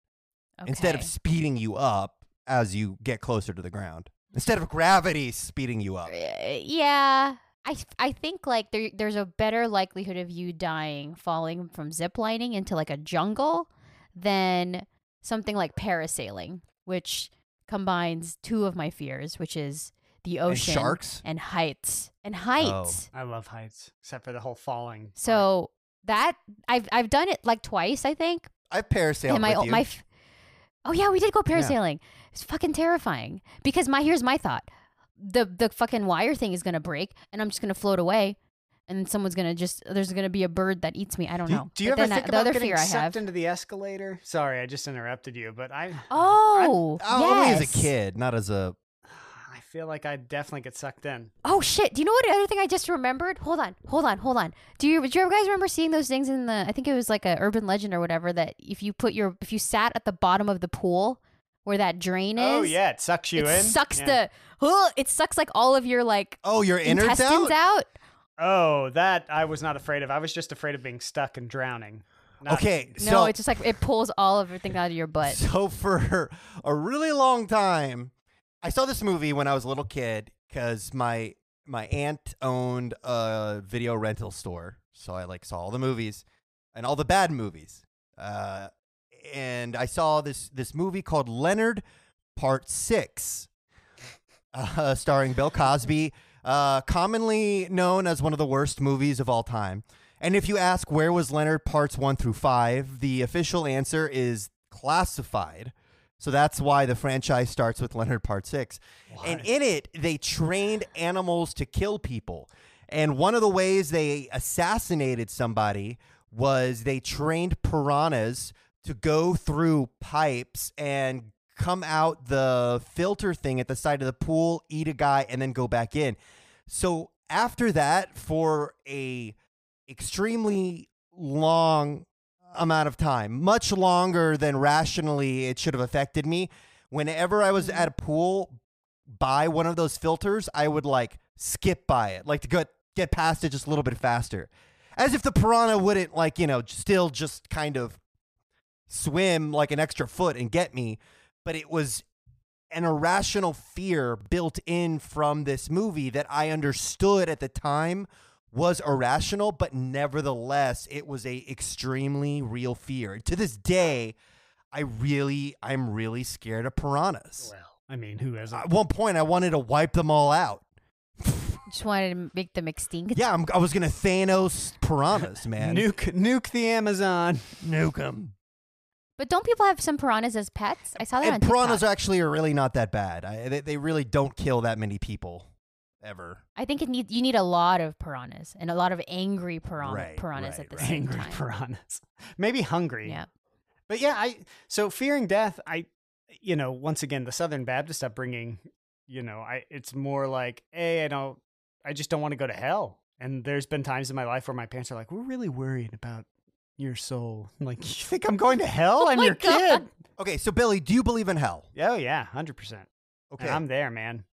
instead of speeding you up as you get closer to the ground. Instead of gravity speeding you up. Uh, yeah. I, I think like there there's a better likelihood of you dying falling from ziplining into like a jungle than something like parasailing, which combines two of my fears, which is the ocean, And ocean sharks? and heights and oh. heights. Oh. I love heights, except for the whole falling. part. So that I've I've done it like twice, I think. I've parasailed and my with you. my oh yeah, we did go Yeah. parasailing. It's fucking terrifying because my here's my thought: the the fucking wire thing is gonna break, and I'm just gonna float away, and someone's gonna just there's gonna be a bird that eats me. I don't do, know. do you But ever then I- think the about other getting fear I sucked have? into the escalator? Sorry, I just interrupted you, but I Oh, Oh, Only as a kid, not as a I feel like I definitely get sucked in. Oh shit! Do you know what other thing I just remembered? Hold on, hold on, hold on. Do you do you guys remember seeing those things in the? I think it was like a urban legend or whatever that if you put your if you sat at the bottom of the pool where that drain oh, is. Oh yeah, it sucks you it in. sucks Yeah. the. Huh, it sucks like all of your like Oh, your innards intestines out? out. Oh, that I was not afraid of. I was just afraid of being stuck and drowning. Not- Okay, No, so it's just like it pulls all of everything out of your butt. So for a really long time, I saw this movie when I was a little kid because my my aunt owned a video rental store, so I like saw all the movies and all the bad movies. Uh, and I saw this this movie called Leonard Part Six, uh, starring Bill Cosby, uh, commonly known as one of the worst movies of all time. And if you ask where was Leonard parts one through five, the official answer is classified. So that's why the franchise starts with Leonard Part Six. And in it, they trained animals to kill people. And one of the ways they assassinated somebody was they trained piranhas to go through pipes and come out the filter thing at the side of the pool, eat a guy, and then go back in. So after that, for a extremely long amount of time, much longer than rationally it should have affected me. Whenever I was mm-hmm. at a pool by one of those filters, I would like skip by it, like to get get past it just a little bit faster. As if the piranha wouldn't like, you know, still just kind of swim like an extra foot and get me, but it was an irrational fear built in from this movie that I understood at the time was irrational, but nevertheless, it was a extremely real fear. To this day, I really, I'm really scared of piranhas. Well, I mean, who hasn't? At one point, I wanted to wipe them all out. Just wanted to make them extinct. Yeah, I'm, I was gonna Thanos piranhas, man. Nuke, nuke the Amazon. Nuke them. But don't people have some piranhas as pets? I saw that on piranhas TikTok. are actually are really not that bad. I, they, they really don't kill that many people ever. I think it need you need a lot of piranhas and a lot of angry piran- Right, piranhas right, at the right. same Angry time. piranhas. Maybe hungry. Yeah. But yeah, I so fearing death, I you know, once again, the Southern Baptist upbringing, you know, I it's more like, hey, I don't I just don't want to go to hell. And there's been times in my life where my parents are like, We're really worried about your soul. I'm like, you think I'm going to hell? Oh I'm my your God. kid. Okay, so Billy, do you believe in hell? Oh yeah, hundred percent. Okay. I'm there, man.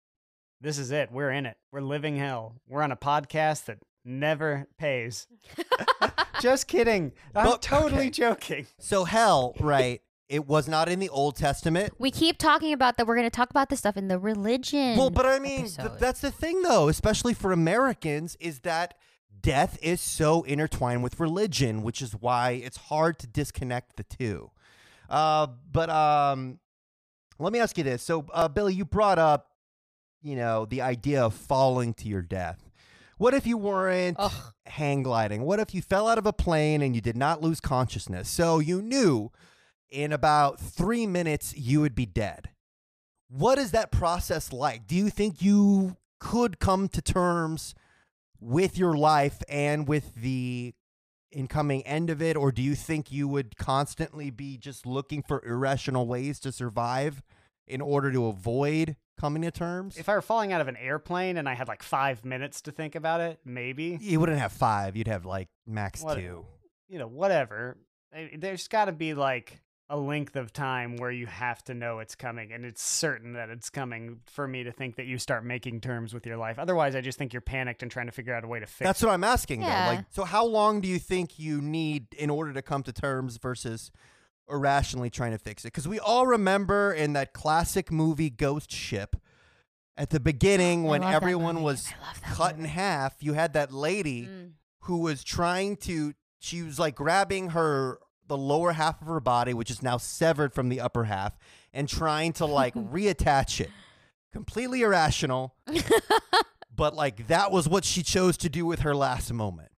This is it. We're in it. We're living hell. We're on a podcast that never pays. Just kidding. I'm But- totally okay. joking. so hell, right? It was not in the Old Testament. We keep talking about that. We're going to talk about this stuff in the religion. Well, but I mean, th- that's the thing, though, especially for Americans, is that death is so intertwined with religion, which is why it's hard to disconnect the two. Uh, but um, let me ask you this. So, uh, Billy, you brought up, you know, the idea of falling to your death. What if you weren't Ugh. hang gliding? What if you fell out of a plane and you did not lose consciousness? So you knew in about three minutes you would be dead. What is that process like? Do you think you could come to terms with your life and with the incoming end of it? Or do you think you would constantly be just looking for irrational ways to survive in order to avoid coming to terms? If I were falling out of an airplane and I had like five minutes to think about it, maybe. you wouldn't have five, you'd have like max What- two. You know, whatever. There's got to be like a length of time where you have to know it's coming and it's certain that it's coming for me to think that you start making terms with your life. Otherwise, I just think you're panicked and trying to figure out a way to fix That's it. what I'm asking Yeah. though. Like, so how long do you think you need in order to come to terms versus irrationally trying to fix it? Because we all remember in that classic movie Ghost Ship, at the beginning when everyone was I love that cut in half, you had that lady Mm. who was trying to. She was like grabbing her the lower half of her body, which is now severed from the upper half, and trying to like reattach it. Completely irrational but like that was what she chose to do with her last moment.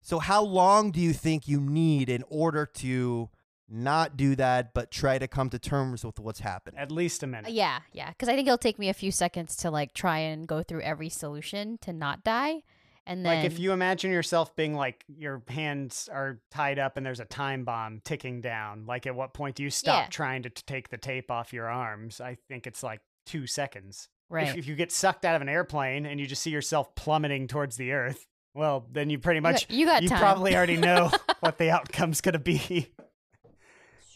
So how long do you think you need in order to not do that but try to come to terms with what's happening? At least a minute. Uh, yeah, yeah. Because I think it'll take me a few seconds to like try and go through every solution to not die, and then Like if you imagine yourself being like your hands are tied up and there's a time bomb ticking down, like at what point do you stop Yeah. trying to t- take the tape off your arms? I think it's like two seconds. right. If, if you get sucked out of an airplane and you just see yourself plummeting towards the earth, well, then you pretty You got- much you got you time. probably already know what the outcome's gonna be.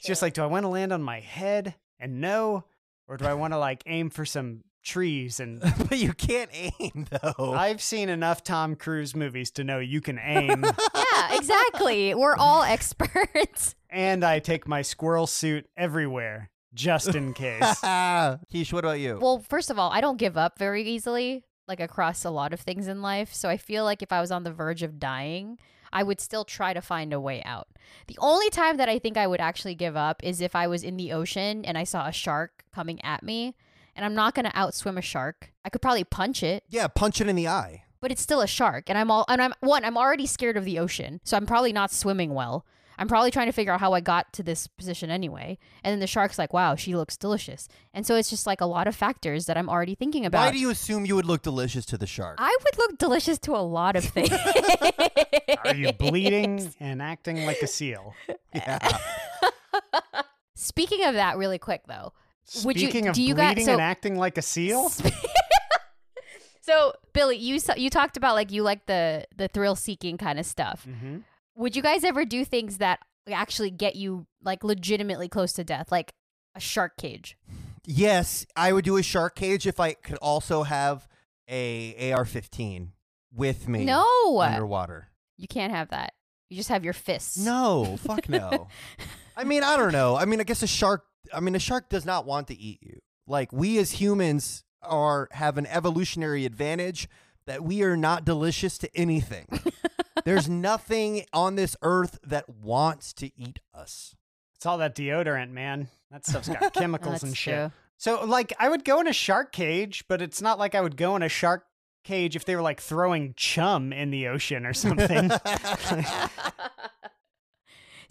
It's just like, do I want to land on my head and no, or do I want to like aim for some trees and but you can't aim though. I've seen enough Tom Cruise movies to know you can aim. yeah, exactly. We're all experts. and I take my squirrel suit everywhere just in case. Keish, what about you? Well, first of all, I don't give up very easily, like across a lot of things in life. So I feel like if I was on the verge of dying, I would still try to find a way out. The only time that I think I would actually give up is if I was in the ocean and I saw a shark coming at me, and I'm not going to outswim a shark. I could probably punch it, yeah, punch it in the eye. but it's still a shark, and I'm all and I'm one. I'm already scared of the ocean, so I'm probably not swimming well. I'm probably trying to figure out how I got to this position anyway. And then the shark's like, "Wow, she looks delicious," and so it's just like a lot of factors that I'm already thinking about. Why do you assume you would look delicious to the shark? I would look delicious to a lot of things. Are you bleeding and acting like a seal? yeah. Speaking of that, really quick though, Would you- Speaking of do you guys- bleeding so- and acting like a seal, so Billy, you you talked about like you like the the thrill seeking kind of stuff. hmm Would you guys ever do things that actually get you like legitimately close to death, like a shark cage? Yes, I would do a shark cage if I could also have a AR-15 with me No, underwater. you can't have that. You just have your fists. No, fuck no. I mean, I don't know. I mean, I guess a shark. I mean, a shark does not want to eat you. Like we as humans are have an evolutionary advantage that we are not delicious to anything. There's nothing on this earth that wants to eat us. it's all that deodorant, man. That stuff's got chemicals That's and shit. true. So, like, I would go in a shark cage, but it's not like I would go in a shark cage if they were like throwing chum in the ocean or something.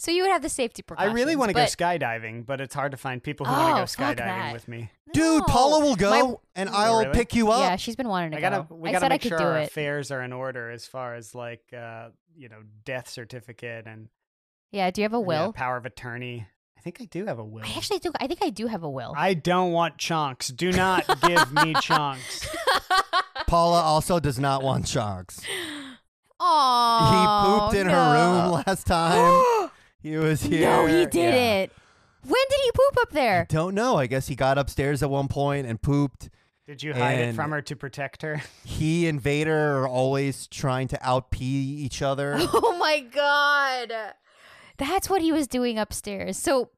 so you would have the safety precautions. I precautions. really want to go but- skydiving, but it's hard to find people who want to Oh, go fuck skydiving that. with me. Dude, No. Paula will go, My- and I'll really? pick you up. Yeah, she's been wanting to I gotta, go. we I gotta said make I could sure do our it. affairs are in order as far as like, uh, you know, death certificate and Yeah, do you have a yeah, will? power of attorney. I think I do have a will. I actually do. I think I do have a will. I don't want chunks. Do not give me chunks. Paula also does not want chunks. Oh, he pooped in her room last time. he was here. no, he Yeah. didn't. When did he poop up there? Don't know. I guess he got upstairs at one point and pooped. Did you hide it from her to protect her? He and Vader are always trying to outpee each other. Oh my god, that's what he was doing upstairs. So,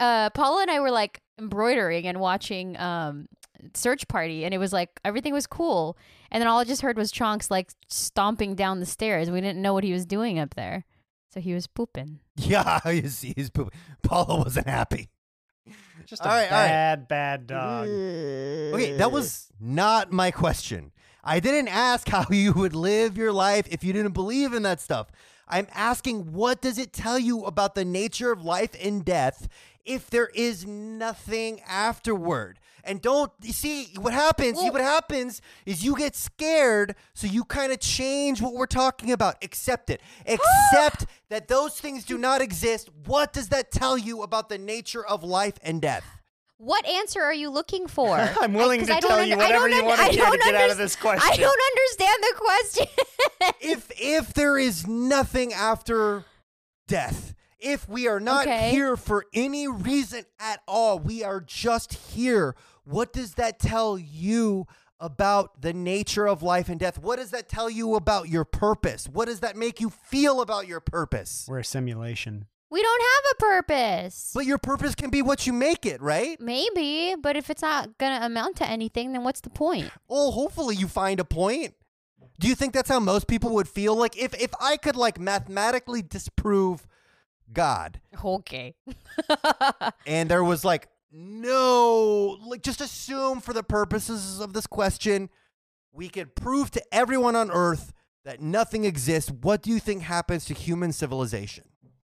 uh, Paula and I were like embroidering and watching um search party, and it was like everything was cool. And then all I just heard was Chonks like stomping down the stairs. We didn't know what he was doing up there, so he was pooping. yeah, he's, he's pooping. Paula wasn't happy. Just a All right, all right. bad, bad dog. Okay, that was not my question. I didn't ask how you would live your life if you didn't believe in that stuff. I'm asking what does it tell you about the nature of life and death if there is nothing afterward? And don't you see what happens? see what happens is you get scared, so you kind of change what we're talking about. Accept it. Accept that those things do not exist. What does that tell you about the nature of life and death? What answer are you looking for? I'm willing 'cause to I tell you I whatever you want to hear to get out of this question. I don't understand the question. if if there is nothing after death if we are not Okay. here for any reason at all we are just here what does that tell you about the nature of life and death what does that tell you about your purpose what does that make you feel about your purpose We're a simulation. we don't have a purpose. but your purpose can be what you make it right Maybe, but if it's not gonna amount to anything, then what's the point? well hopefully you find a point do you think that's how most people would feel like if if i could like mathematically disprove god Okay. and there was like no like just assume for the purposes of this question we could prove to everyone on earth that nothing exists what do you think happens to human civilization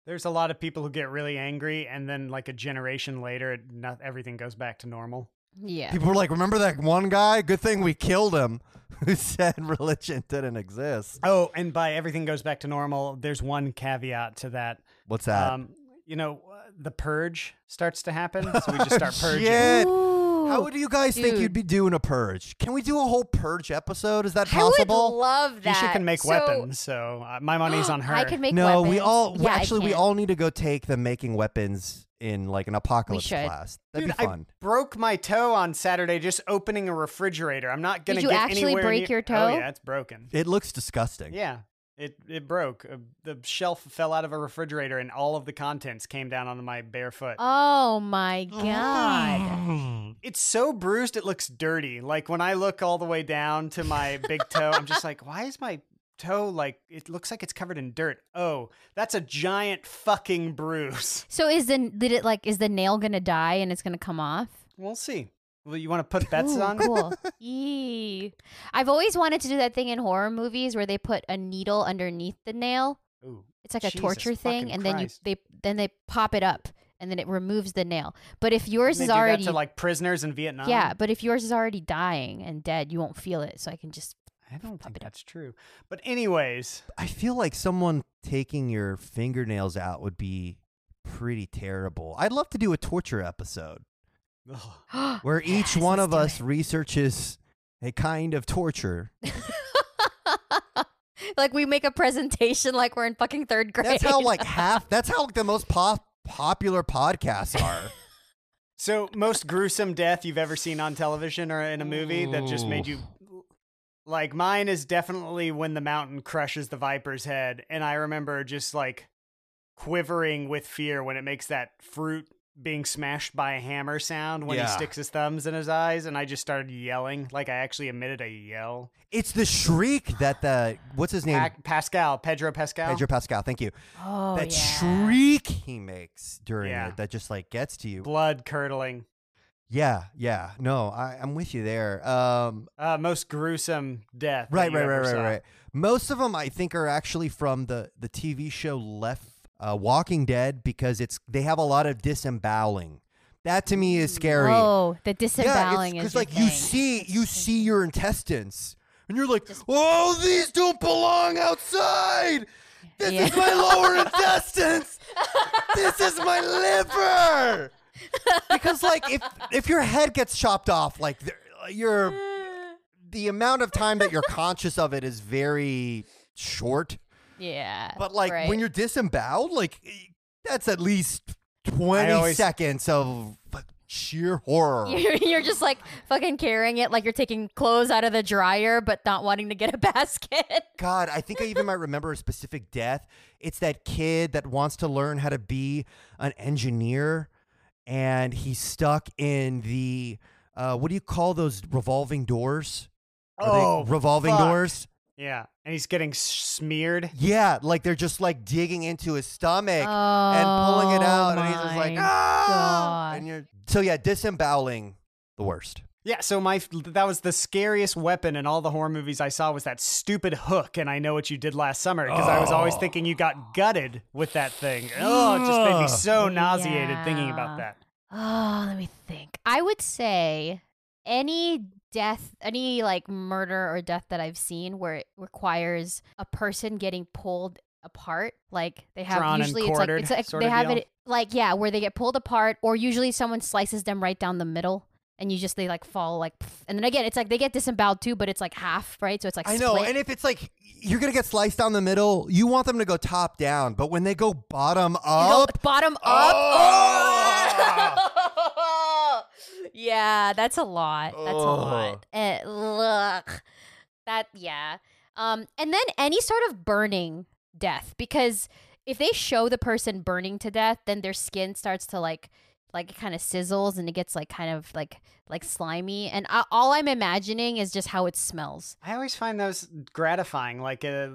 There's a lot of people who get really angry, and then like a generation later, not, everything goes back to normal. yeah. people were like remember that one guy good thing we killed him who said religion didn't exist Oh, and by everything goes back to normal, there's one caveat to that. what's that Um, you know, the purge starts to happen, so we just start purging. Shit. Ooh. how would you guys think dude. you'd be doing a purge can we do a whole purge episode is that possible? I would love that. Nisha can make So- weapons, so uh, my money's on her. I can make no, weapons. we all Yeah, I actually we can. all need to go take the making weapons in like an apocalypse should. class. That'd Dude, be fun. I broke my toe on Saturday just opening a refrigerator. I'm not gonna Did you get actually anywhere break near- your toe? Oh yeah, it's broken. It looks disgusting. Yeah, it it broke. Uh, the shelf fell out of a refrigerator, and all of the contents came down onto my bare foot. Oh my god. It's so bruised, it looks dirty. Like when I look all the way down to my big toe, I'm just like, why is my toe like? It looks like it's covered in dirt. Oh, that's a giant fucking bruise. So is the did it like is the nail gonna die and it's gonna come off? We'll see. Well, you want to put bets Ooh, on? Cool. Yee. I've always wanted to do that thing in horror movies where they put a needle underneath the nail. Ooh. It's like a Jesus torture thing, fucking and then you they then they pop it up, and then it removes the nail. But if yours They is do already that to like prisoners in Vietnam. yeah, but if yours is already dying and dead, you won't feel it. So I can just I don't Pop think it up. that's true. But anyways, I feel like someone taking your fingernails out would be pretty terrible. I'd love to do a torture episode ugh. Where each Yes, one of us it. researches a kind of torture. like we make a presentation like we're in fucking third grade. That's how like half that's how like, the most pop- popular podcasts are. so most gruesome death you've ever seen on television or in a movie that just made you like mine is definitely when the mountain crushes the viper's head and I remember just like quivering with fear when it makes that fruit being smashed by a hammer sound when Yeah. he sticks his thumbs in his eyes and I just started yelling like I actually emitted a yell. It's the shriek that the what's his name? Pa- Pascal, Pedro Pascal. Pedro Pascal. Thank you. oh that yeah. shriek he makes during Yeah. it that just like gets to you. blood curdling. Yeah, yeah. No, I, I'm with you there. Um, Uh, most gruesome death. right, right, right, right, saw. right. Most of them, I think, are actually from the the TV show Left uh, Walking Dead because it's they have a lot of disemboweling. That to me is scary. Oh, the disemboweling yeah, because like your you thing. see you see your intestines and you're like, oh, these don't belong outside. This Yeah. is my lower intestines. This is my liver. Because like if if your head gets chopped off, like you're the amount of time that you're conscious of it is very short. Yeah. But like right. when you're disemboweled, like that's at least twenty always- seconds of sheer horror. You're, you're just like fucking carrying it like you're taking clothes out of the dryer, but not wanting to get a basket. God, I think I even might remember a specific death. It's that kid that wants to learn how to be an engineer, and he's stuck in the uh, what do you call those revolving doors? Are Oh, revolving fuck. doors. Yeah, and he's getting smeared. Yeah, like they're just like digging into his stomach and pulling it out, and he's just like, Oh ah! And you're so yeah, disemboweling, the worst. Yeah, so my that was the scariest weapon in all the horror movies I saw was that stupid hook, and I know what you did last summer because I was always Oh. thinking you got gutted with that thing. Oh, it just made me so nauseated thinking about that. Oh, let me think. I would say any death, any like murder or death that I've seen where it requires a person getting pulled apart, like they have Drawn usually it's like it's like they have deal? it like yeah, where they get pulled apart, or usually someone slices them right down the middle. And you just they like fall like, pff. and then again it's like they get disemboweled too, but it's like half, right? So it's like I know, split. and if it's like you're gonna get sliced down the middle, you want them to go top down, but when they go bottom go up, bottom up. Oh! oh! yeah, that's a lot. That's a lot. Eh, ugh. That yeah. Um, and then any sort of burning death because if they show the person burning to death, then their skin starts to like like it kind of sizzles and it gets like kind of like like slimy and I, all i'm imagining is just how it smells I always find those gratifying, like uh,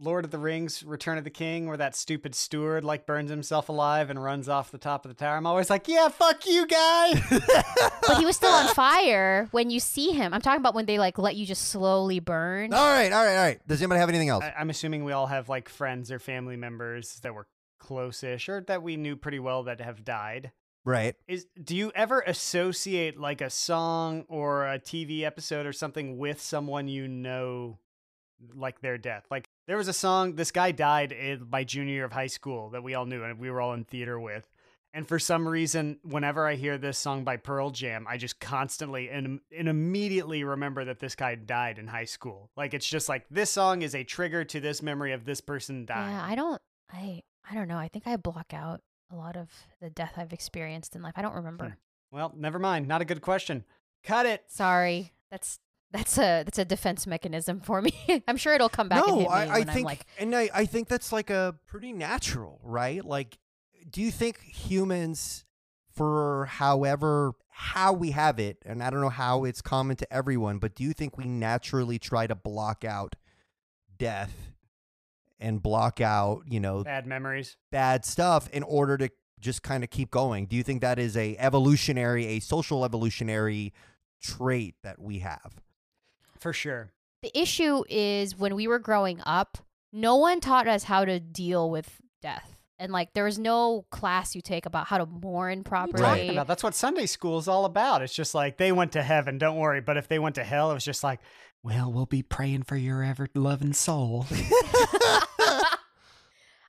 Lord of the Rings: Return of the King, where that stupid steward like burns himself alive and runs off the top of the tower. I'm always like, yeah, fuck you, guy. but he was still on fire when you see him i'm talking about when they like let you just slowly burn all right, all right, all right. Does anybody have anything else? I, I'm assuming we all have like friends or family members that were close-ish or that we knew pretty well that have died. Right. Is do you ever associate like a song or a TV episode or something with someone you know, like their death? Like there was a song. This guy died in my junior year of high school that we all knew and we were all in theater with. And for some reason, whenever I hear this song by Pearl Jam, I just constantly and, and immediately remember that this guy died in high school. Like it's just like this song is a trigger to this memory of this person dying. Yeah, I don't. I I don't know. I think I block out a lot of the death I've experienced in life. I don't remember. Hmm. well, never mind. Not a good question. Cut it. Sorry. That's that's a that's a defense mechanism for me. I'm sure it'll come back no, I, I think, like, and I, I think that's like a pretty natural, right? Like, do you think humans, for however how we have it, and I don't know how it's common to everyone, but do you think we naturally try to block out death and block out, you know, Bad memories. bad stuff in order to just kind of keep going? Do you think that is a evolutionary, a social evolutionary trait that we have? For sure. the issue is when we were growing up, no one taught us how to deal with death. And like there was no class you take about how to mourn properly. talking about? That's what Sunday school is all about. It's just like they went to heaven, don't worry. But if they went to hell, it was just like, well, we'll be praying for your ever loving soul.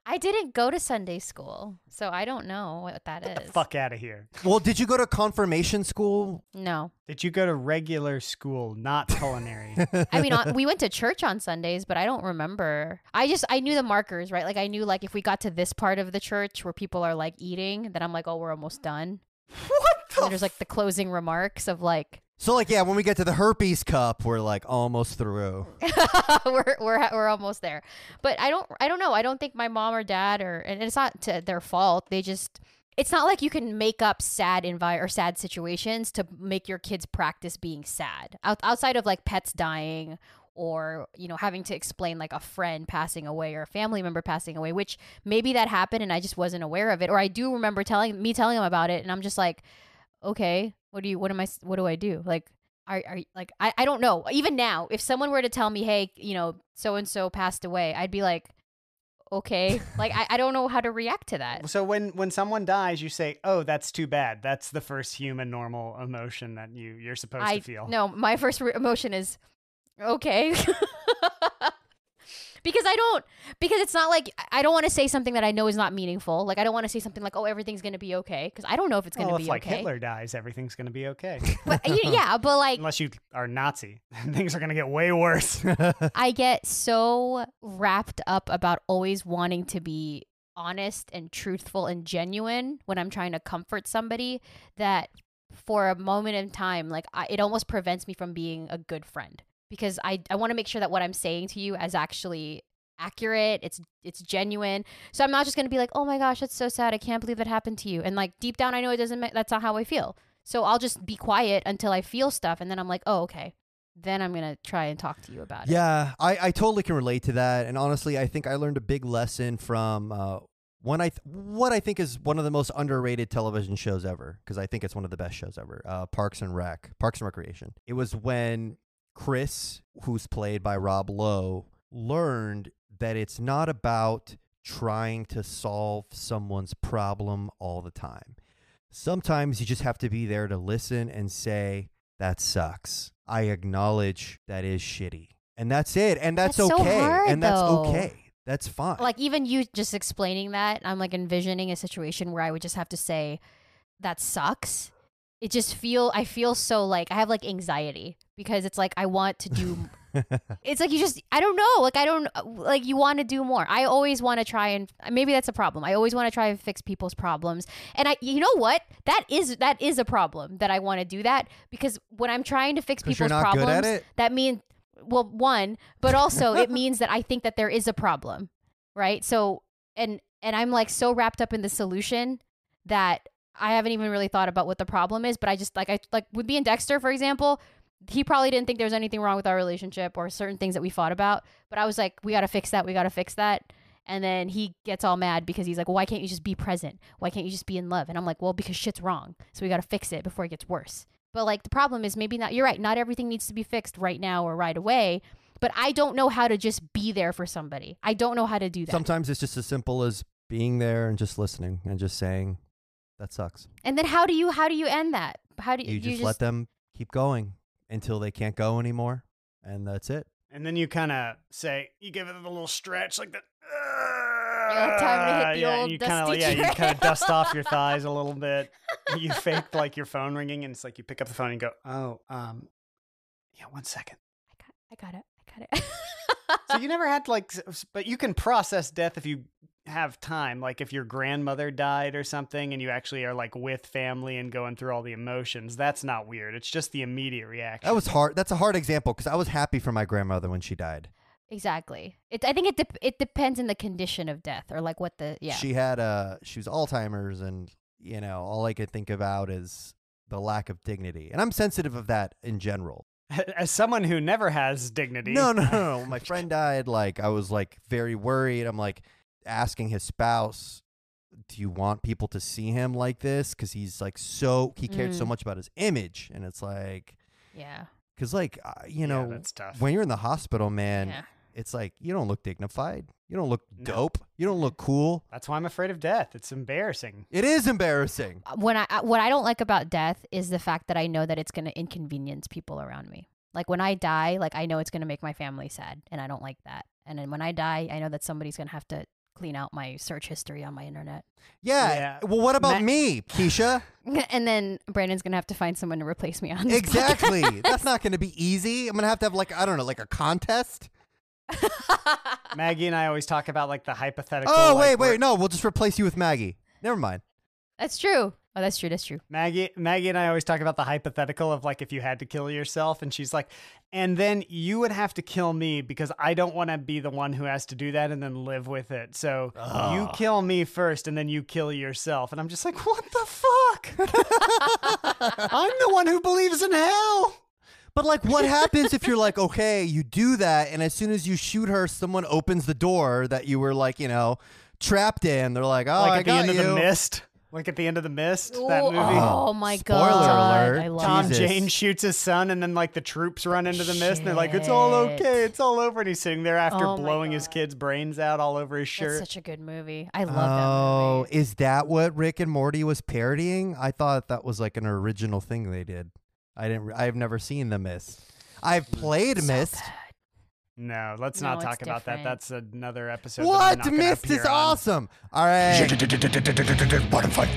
I didn't go to Sunday school, so I don't know what that is. Fuck out of here. Well, did you go to confirmation school? No. Did you go to regular school, not culinary? I mean, we went to church on Sundays, but I don't remember. I just I knew the markers, right? Like I knew like if we got to this part of the church where people are like eating, then I'm like, oh, we're almost done. What And there's like the closing remarks of like So, like, yeah, when we get to the herpes cup, we're like almost through. we're we're we're almost there. But I don't I don't know. I don't think my mom or dad or and it's not to their fault. They just it's not like you can make up sad envi- or sad situations to make your kids practice being sad. Out- outside of like pets dying or you know having to explain like a friend passing away or a family member passing away, which maybe that happened and I just wasn't aware of it or I do remember telling me telling them about it and I'm just like okay, what do you what am I what do I do? Like are, are like I, I don't know. Even now, if someone were to tell me, hey, you know, so and so passed away, I'd be like, okay. like I, I don't know how to react to that. So when when someone dies, you say, "Oh, that's too bad." That's the first human normal emotion that you you're supposed I to feel. no, my first re- emotion is okay. because I don't because it's not like I don't want to say something that I know is not meaningful. Like I don't want to say something like, "Oh, everything's going to be okay," because I don't know if it's going to well, be if like okay. Hitler dies, everything's going to be okay. But yeah, but like Unless you are Nazi, things are going to get way worse. I get so wrapped up about always wanting to be honest and truthful and genuine when I'm trying to comfort somebody that for a moment in time, like I, it almost prevents me from being a good friend because I, I want to make sure that what I'm saying to you is actually accurate it's it's genuine so i'm not just going to be like oh my gosh that's so sad i can't believe that happened to you and like deep down i know it doesn't ma- that's not how i feel so i'll just be quiet until i feel stuff and then i'm like oh okay then i'm going to try and talk to you about it Yeah, I, I totally can relate to that. And honestly, I think I learned a big lesson from uh, one I th- what I think is one of the most underrated television shows ever because I think it's one of the best shows ever. Uh, Parks and Rec, Parks and Recreation. It was when Chris, who's played by Rob Lowe, learned that it's not about trying to solve someone's problem all the time. Sometimes you just have to be there to listen and say, that sucks. I acknowledge that is shitty. And that's it. And that's, That's so okay. hard, and that's though. okay. That's fine. like even you just explaining that i'm like envisioning a situation where i would just have to say that sucks it just feel i feel so like i have like anxiety because it's like i want to do it's like you just i don't know like i don't uh, like you want to do more. I always want to try and uh, maybe that's a problem. I always want to try and fix people's problems. And i you know what? That is that is a problem that i want to do that because when i'm trying to fix people's not good at problems that means well one but also it means that i think that there is a problem right? So and and i'm like so wrapped up in the solution that i haven't even really thought about what the problem is but i just like i like with me and dexter for example he probably didn't think there was anything wrong with our relationship or certain things that we fought about but i was like we gotta fix that we gotta fix that and then he gets all mad because he's like why can't you just be present why can't you just be in love and i'm like well because shit's wrong so we gotta fix it before it gets worse but like the problem is maybe not you're right, not everything needs to be fixed right now or right away. But I don't know how to just be there for somebody. I don't know how to do that. Sometimes it's just as simple as being there and just listening and just saying, that sucks. and then how do you how do you end that? How do you, You just, let them keep going until they can't go anymore. And that's it. and then you kind of say, you give it a little stretch like that. have time to hit the yeah, old you kinda, dusty yeah, you kind of dust off your thighs a little bit. You fake like your phone ringing, and it's like you pick up the phone and go, "Oh, um, yeah, one second. I got, I got it. I got it. So you never had to like, s- s- but you can process death if you have time. Like if your grandmother died or something, and you actually are like with family and going through all the emotions. That's not weird. It's just the immediate reaction. That was hard. That's a hard example because I was happy for my grandmother when she died. exactly. It, I think it dep it depends on the condition of death or like what the yeah. She had uh she was Alzheimer's and you know, all I could think about is the lack of dignity. And I'm sensitive of that in general. As someone who never has dignity. No, no, no, no. My friend died. Like I was like very worried. I'm like asking his spouse, "Do you want people to see him like this?" Because he's like so he cared so Mm. much about his image, and it's like yeah. because like uh, you Yeah, know that's tough. when you're in the hospital, man, yeah. it's like you don't look dignified. You don't look No. dope. You don't look cool. That's why I'm afraid of death. It's embarrassing. It is embarrassing. when I what I don't like about death is the fact that I know that it's going to inconvenience people around me. Like when I die, like I know it's going to make my family sad, and I don't like that. And then when I die, I know that somebody's going to have to clean out my search history on my internet. Yeah. Yeah. Well, what about Ma- me, Keisha? and then Brandon's going to have to find someone to replace me on this exactly. podcast. That's not going to be easy. I'm going to have to have like I don't know, like a contest. Maggie and I always talk about like the hypothetical. Oh like, wait, where- wait, no, we'll just replace you with Maggie. Never mind. That's true. Oh, that's true. That's true. Maggie, Maggie and I always talk about the hypothetical of like if you had to kill yourself, and she's like, and then you would have to kill me because I don't want to be the one who has to do that and then live with it. So you kill me first, and then you kill yourself. And I'm just like, what the fuck? I'm the one who believes in hell. But like, what happens if you're like, okay, you do that, and as soon as you shoot her, someone opens the door that you were like, you know, trapped in. They're like, oh, like I at the got end you. of the mist. Like at the end of the Mist, that oh, movie. oh my Spoiler god! alert. I love Tom Jesus. Jane shoots his son, and then like the troops run into the mist, and they're like, "It's all Shit. okay, it's all over." And he's sitting there after Oh my blowing his God. kid's brains out all over his That's shirt. such a good movie. I love Oh, that movie. is that what Rick and Morty was parodying? I thought that was like an original thing they did. I didn't. I've never seen The Mist. I've played So Mist. Good. no, let's No, not talk about that. That's another episode. What? not gonna Mist is awesome. All right. Bottom five.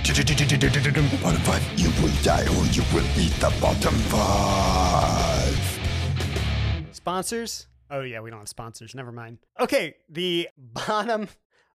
Bottom five. You will die or you will eat the bottom five. Sponsors? Oh yeah, we don't have sponsors. Never mind. Okay, the bottom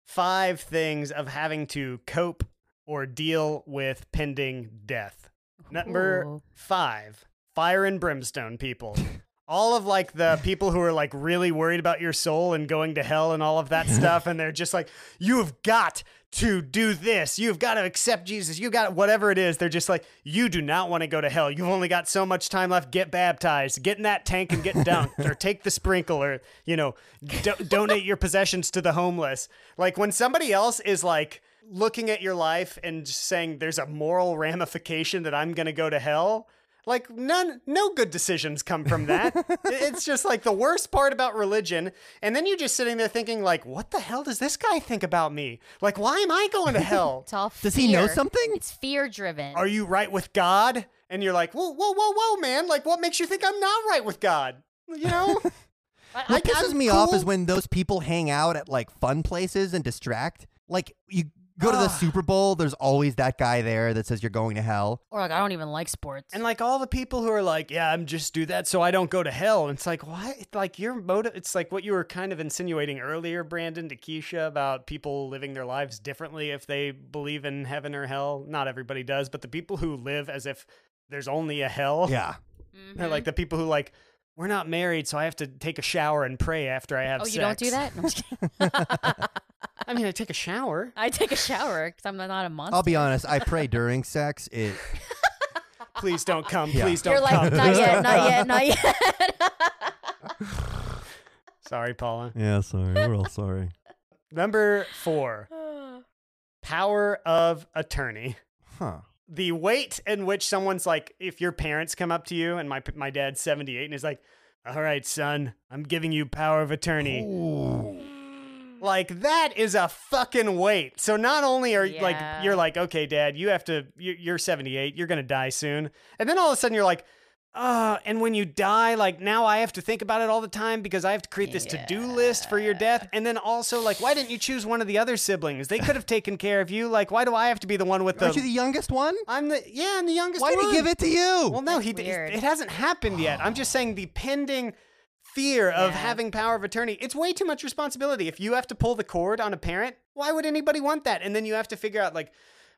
five things of having to cope or deal with pending death. Number Ooh. five, fire and brimstone people. all of like the people who are like really worried about your soul and going to hell and all of that stuff, and they're just like, you've got to do this. You've got to accept Jesus. You got whatever it is. They're just like, you do not want to go to hell. You've only got so much time left. Get baptized. Get in that tank and get dunked, or take the sprinkle, or you know, do- donate your possessions to the homeless. Like when somebody else is like looking at your life and saying there's a moral ramification that I'm gonna go to hell. Like none, no good decisions come from that. it's just like the worst part about religion. And then you're just sitting there thinking, like, what the hell does this guy think about me? Like, why am I going to hell? It's all fear. Does he know something? It's fear driven. Are you right with God? And you're like, whoa, whoa, whoa, whoa, man! Like, what makes you think I'm not right with God? You know? I- What I- pisses I'm me off is when those people hang out at like fun places and distract. Like you go to the. Super Bowl, there's always that guy there that says you're going to hell. or like I don't even like sports. And like all the people who are like, yeah, I'm just do that so I don't go to hell. And it's like, what? Like your motive. It's like what you were kind of insinuating earlier, Brandon, to Keisha about people living their lives differently if they believe in heaven or hell. Not everybody does, but the people who live as if there's only a hell. Yeah. Mm-hmm. like the people who like, we're not married, so I have to take a shower and pray after I have oh, sex. you don't do that? No, I'm just kidding. I mean, I take a shower. I take a shower because I'm not a monster. I'll be honest, I pray during sex. It Please don't come. Yeah. Please don't You're like, come. not yet, not yet, not yet. Sorry, Paula. Yeah, sorry. We're all sorry. Number four, power of attorney. Huh. the weight in which someone's like, if your parents come up to you, and my my dad's seventy eight, and he's like, "All right, son, I'm giving you power of attorney." Like that is a fucking weight. So not only are like you're like, okay, dad, you have to. you- You're 78. You're gonna die soon, and then all of a sudden you're like. Uh, and when you die, like now I have to think about it all the time because I have to create this to-do list for your death. And then also, like, why didn't you choose one of the other siblings? They could have taken care of you. Like, why do I have to be the one with the? Aren't you the youngest one? I'm the yeah, I'm the youngest. One. Why did he give it to you? Well, no, That's he weird. it hasn't happened yet. I'm just saying the pending fear of Yeah. having power of attorney. It's way too much responsibility. If you have to pull the cord on a parent, why would anybody want that? And then you have to figure out like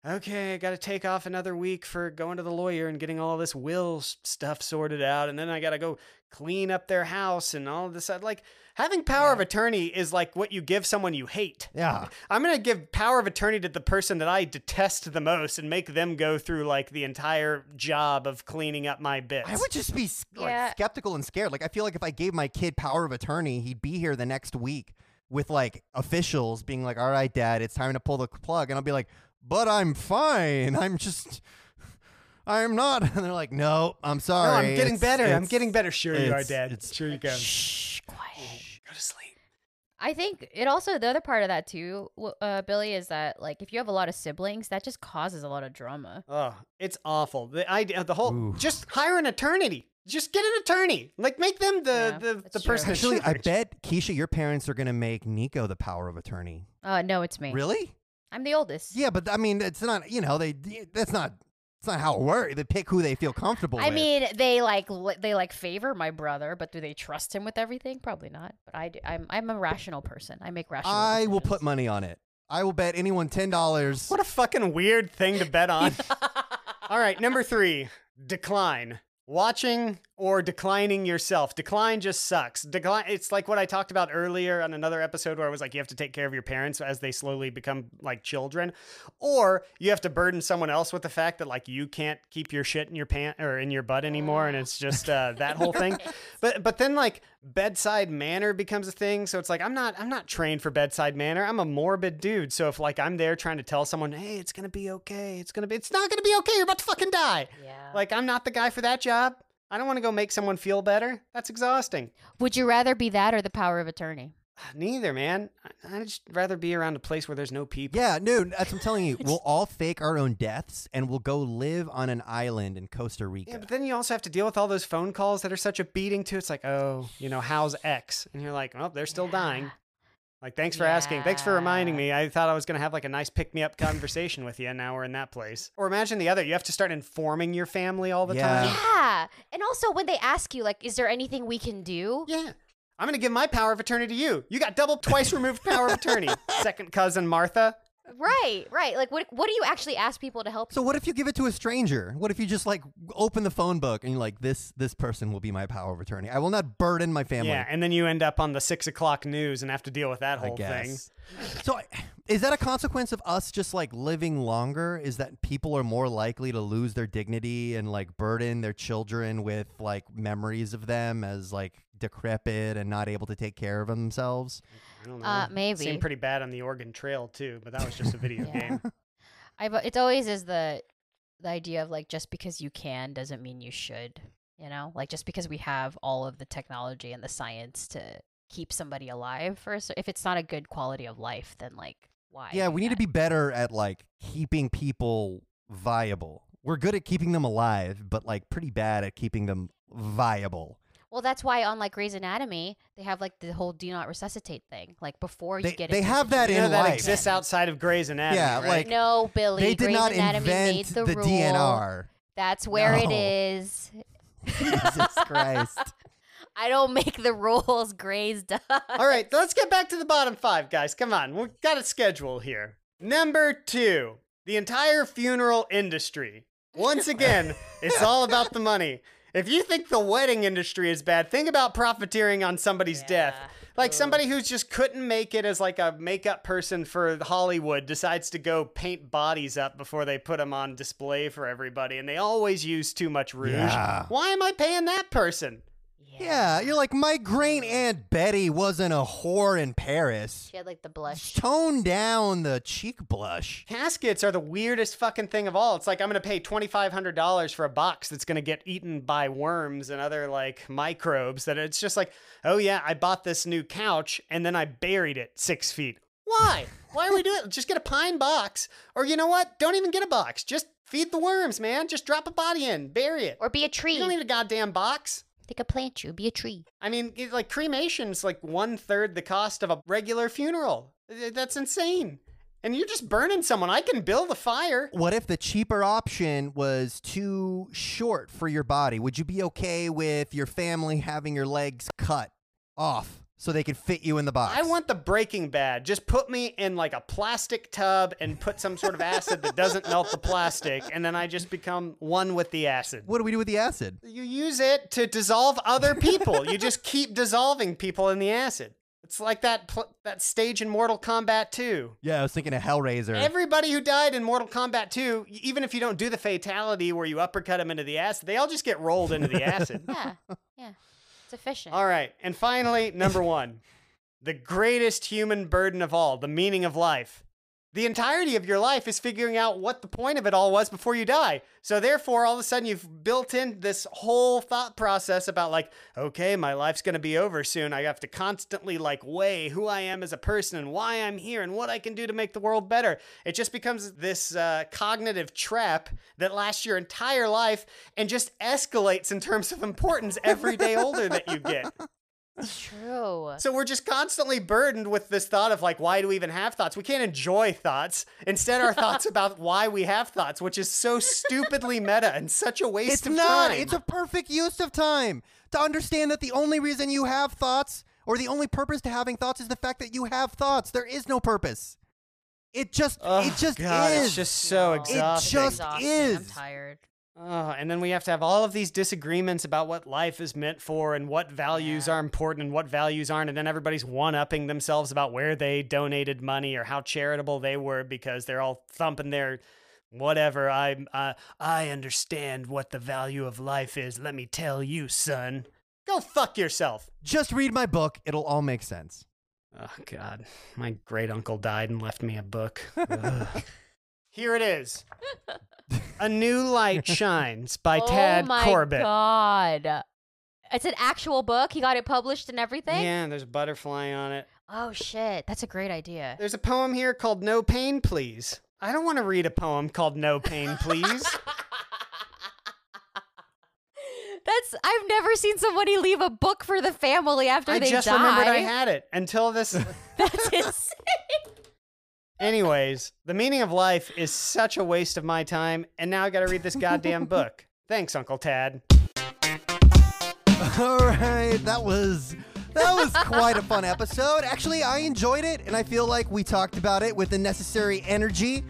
okay, I got to take off another week for going to the lawyer and getting all this will stuff sorted out and then I got to go clean up their house and all of this uh, like having power of attorney is like what you give someone you hate. yeah. I'm gonna give power of attorney to the person that I detest the most and make them go through like the entire job of cleaning up my bits. I would just be like Yeah. skeptical and scared. Like I feel like if I gave my kid power of attorney, he'd be here the next week with like officials being like, "All right, dad, it's time to pull the plug." And I'll be like, "But I'm fine. I'm just I'm not." And they're like, "No, I'm no, sorry. I'm getting It's- better. I'm getting better. Sure you are, Dad. it's- sure you go. Shh, quiet. Go to sleep. I think it also the other part of that too, uh, Billy, is that like if you have a lot of siblings, that just causes a lot of drama. Oh, it's awful. The idea, the whole, Ooh. just hire an attorney. Just get an attorney. Like make them the Yeah, the, the person. Actually, I bet Keisha, your parents are gonna make Nico the power of attorney. Uh, no, it's me. Really? I'm the oldest. Yeah, but I mean, it's not. You know, they. That's not. It's not how it works. They pick who they feel comfortable I with. mean, they like they like favor my brother, but do they trust him with everything? Probably not. But I do. I'm I'm a rational person. I make rational. I will put money on it. I will bet anyone ten dollars. What a fucking weird thing to bet on. All right, number three, decline. Watching or declining yourself. Decline just sucks. Decline. It's like what I talked about earlier on another episode where I was like, you have to take care of your parents as they slowly become like children, or you have to burden someone else with the fact that like you can't keep your shit in your pant or in your butt anymore, and it's just uh, that whole thing. But but then like bedside manner becomes a thing. So it's like I'm not I'm not trained for bedside manner. I'm a morbid dude. So if like I'm there trying to tell someone, hey, it's gonna be okay, it's gonna be it's not gonna be okay, you're about to fucking die. Yeah. Like I'm not the guy for that job. I don't want to go make someone feel better. That's exhausting. Would you rather be that or the power of attorney? Neither, man. I- I'd just rather be around a place where there's no people. Yeah, no, that's what I'm telling you. We'll all fake our own deaths and we'll go live on an island in Costa Rica. Yeah, but then you also have to deal with all those phone calls that are such a beating too. It's like, oh, you know, how's X? And you're like, oh, they're still dying. Like, thanks for asking. Thanks for reminding me. I thought I was going to have like a nice pick me up conversation with you, and now we're in that place. Or imagine the other. You have to start informing your family all the Yeah. time. Yeah. And also when they ask you, like, is there anything we can do? Yeah. I'm going to give my power of attorney to you. You got double, twice removed power of attorney. Second cousin Martha. Right, right. Like, what what do you actually ask people to help? So what if you give it to a stranger? What if you just like open the phone book and you're like, this this person will be my power of attorney. I will not burden my family. Yeah. And then you end up on the six o'clock news and have to deal with that I whole thing. So is that a consequence of us just like living longer? Is that people are more likely to lose their dignity and like burden their children with like memories of them as like decrepit and not able to take care of themselves? I don't know. Uh, maybe. Seemed pretty bad on the Oregon Trail too, but that was just a video Yeah. game. I've it's always is the the idea of like just because you can doesn't mean you should. You know, like just because we have all of the technology and the science to keep somebody alive for a cer- if it's not a good quality of life, then like why? Yeah, we need to be better at like keeping people viable. We're good at keeping them alive, but like pretty bad at keeping them viable. Well, that's why on like Grey's Anatomy, they have like the whole do not resuscitate thing. Like before They- you get they into a have that You in know that life. exists outside of Grey's Anatomy. Yeah, right? like- No, Billy. they did Grey's not Anatomy made invent the, the, rule. DNR. That's where it No. is. Jesus Christ. I don't make the rules. Grey's does. All right, let's get back to the bottom five, guys. Come on, we've got a schedule here. Number two, the entire funeral industry. Once again, it's all about the money. If you think the wedding industry is bad, think about profiteering on somebody's death. Like somebody who just couldn't make it as like a makeup person for Hollywood decides to go paint bodies up before they put them on display for everybody, and they always use too much rouge. Yeah. Why am I paying that person? Yeah, you're like, my great aunt Betty wasn't a whore in Paris. She had like the blush. Tone down the cheek blush. Caskets are the weirdest fucking thing of all. It's like I'm gonna pay twenty five hundred dollars for a box that's gonna get eaten by worms and other like microbes. That it's just like, oh yeah, I bought this new couch and then I buried it six feet. Why? Why are we doing it? Just get a pine box, or you know what? Don't even get a box. Just feed the worms, man. Just drop a body in, bury it. Or be a tree. You don't need a goddamn box. They could plant you. Be a tree. I mean, it, like cremation's like one third the cost of a regular funeral. That's insane. And you're just burning someone. I can build a fire. What if the cheaper option was too short for your body? Would you be okay with your family having your legs cut off so they could fit you in the box? I want the Breaking Bad. Just put me in like a plastic tub and put some sort of acid that doesn't melt the plastic, and then I just become one with the acid. What do we do with the acid? You use it to dissolve other people. you just keep dissolving people in the acid. It's like that pl- that stage in Mortal Kombat 2. Yeah, I was thinking of Hellraiser. Everybody who died in Mortal Kombat 2, even if you don't do the fatality where you uppercut them into the acid, they all just get rolled into the acid. Yeah. yeah. All right. And finally, number one, the greatest human burden of all, the meaning of life. The entirety of your life is figuring out what the point of it all was before you die. So, therefore, all of a sudden, you've built in this whole thought process about, like, okay, my life's going to be over soon. I have to constantly, like, weigh who I am as a person and why I'm here and what I can do to make the world better. It just becomes this uh, cognitive trap that lasts your entire life and just escalates in terms of importance every day older that you get. It's true. So we're just constantly burdened with this thought of like, why do we even have thoughts? We can't enjoy thoughts. Instead, our thoughts about why we have thoughts, which is so stupidly meta and such a waste It's of not. time. It's a perfect use of time to understand that the only reason you have thoughts or the only purpose to having thoughts is the fact that you have thoughts. There is no purpose. It just Oh, it just God, is. It's just so No, It just exhausting. is. I'm tired. Oh, and then we have to have all of these disagreements about what life is meant for and what values Yeah. are important and what values aren't. And then everybody's one upping themselves about where they donated money or how charitable they were because they're all thumping their whatever. I, uh, I understand what the value of life is. Let me tell you, son. Go Go fuck yourself. Just read my book. It'll all make sense. Oh God, my great uncle died and left me a book. Here it is. A New Light Shines by oh Tad Corbett. oh my Corbett. god. It's an actual book. He got it published and everything. Yeah, there's a butterfly on it. Oh shit, that's a great idea. There's a poem here called No Pain Please. I don't want to read a poem called No Pain Please. That's I've never seen somebody leave a book for the family after I they just die. remembered I had it until this. That's insane. Anyways, the meaning of life is such a waste of my time, and now I got to read this goddamn book. Thanks, Uncle Tad. All right, that was that was quite a fun episode. Actually, I enjoyed it, and I feel like we talked about it with the necessary energy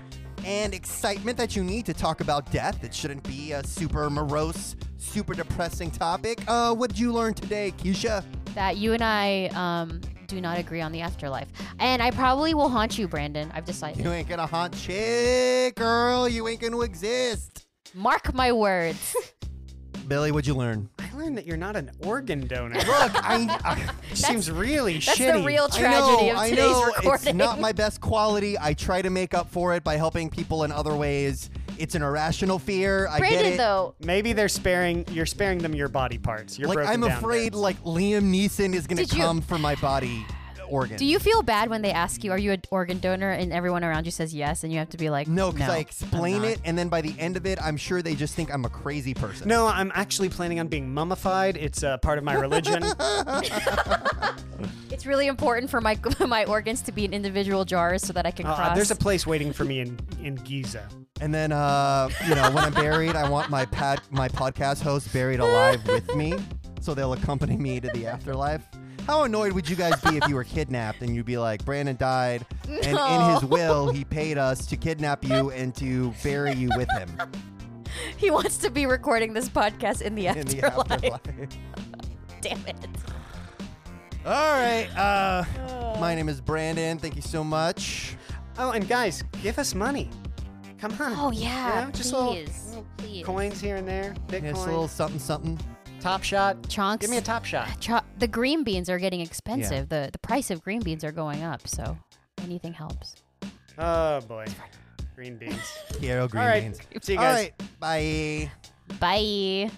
and excitement that you need to talk about death. It shouldn't be a super morose, super depressing topic. Uh, what did you learn today, Keisha? that you and I um, do not agree on the afterlife, and I probably will haunt you, Brandon. I've decided. You ain't gonna haunt shit, girl. You ain't gonna exist. Mark my words. Billy, what'd you learn? I learned that you're not an organ donor. Look, I, I seems really That's shitty. the real I tragedy know, of I know recording. it's not my best quality. I try to make up for it by helping people in other ways. It's an irrational fear. I get Brandon, it. though, Maybe they're sparing. You're sparing them your body parts. You're like broken I'm down afraid bits. like Liam Neeson is gonna Did you- come for my body organ. do you feel bad when they ask you, "Are you an organ donor?" and everyone around you says yes, and you have to be like, No, because I I'm explain not." it, and then by the end of it, I'm sure they just think I'm a crazy person. No, I'm actually planning on being mummified. It's uh, part of my religion. It's really important for my my organs to be in individual jars so that I can Uh, there's a place waiting for me in in Giza. And then, uh, you know, when I'm buried, I want my pad, my podcast host buried alive with me, so they'll accompany me to the afterlife. How annoyed would you guys be if you were kidnapped and you'd be like, Brandon died, and in No. his will, he paid us to kidnap you and to bury you with him he wants to be recording this podcast in the in the afterlife. afterlife. Damn it. All right. Uh, my name is Brandon. Thank you so much. Oh, and guys, give us money. Come on. Oh yeah, You know, just little- please, little please. coins here and there. Bitcoin. It's a little something, something. Top shot. Chunks. Give me a top shot. Cho- the green beans are getting expensive. The the price of green beans are going up, so anything helps. Oh boy. Green beans. Quiero green All right. beans. See you All guys. right. Bye. Bye.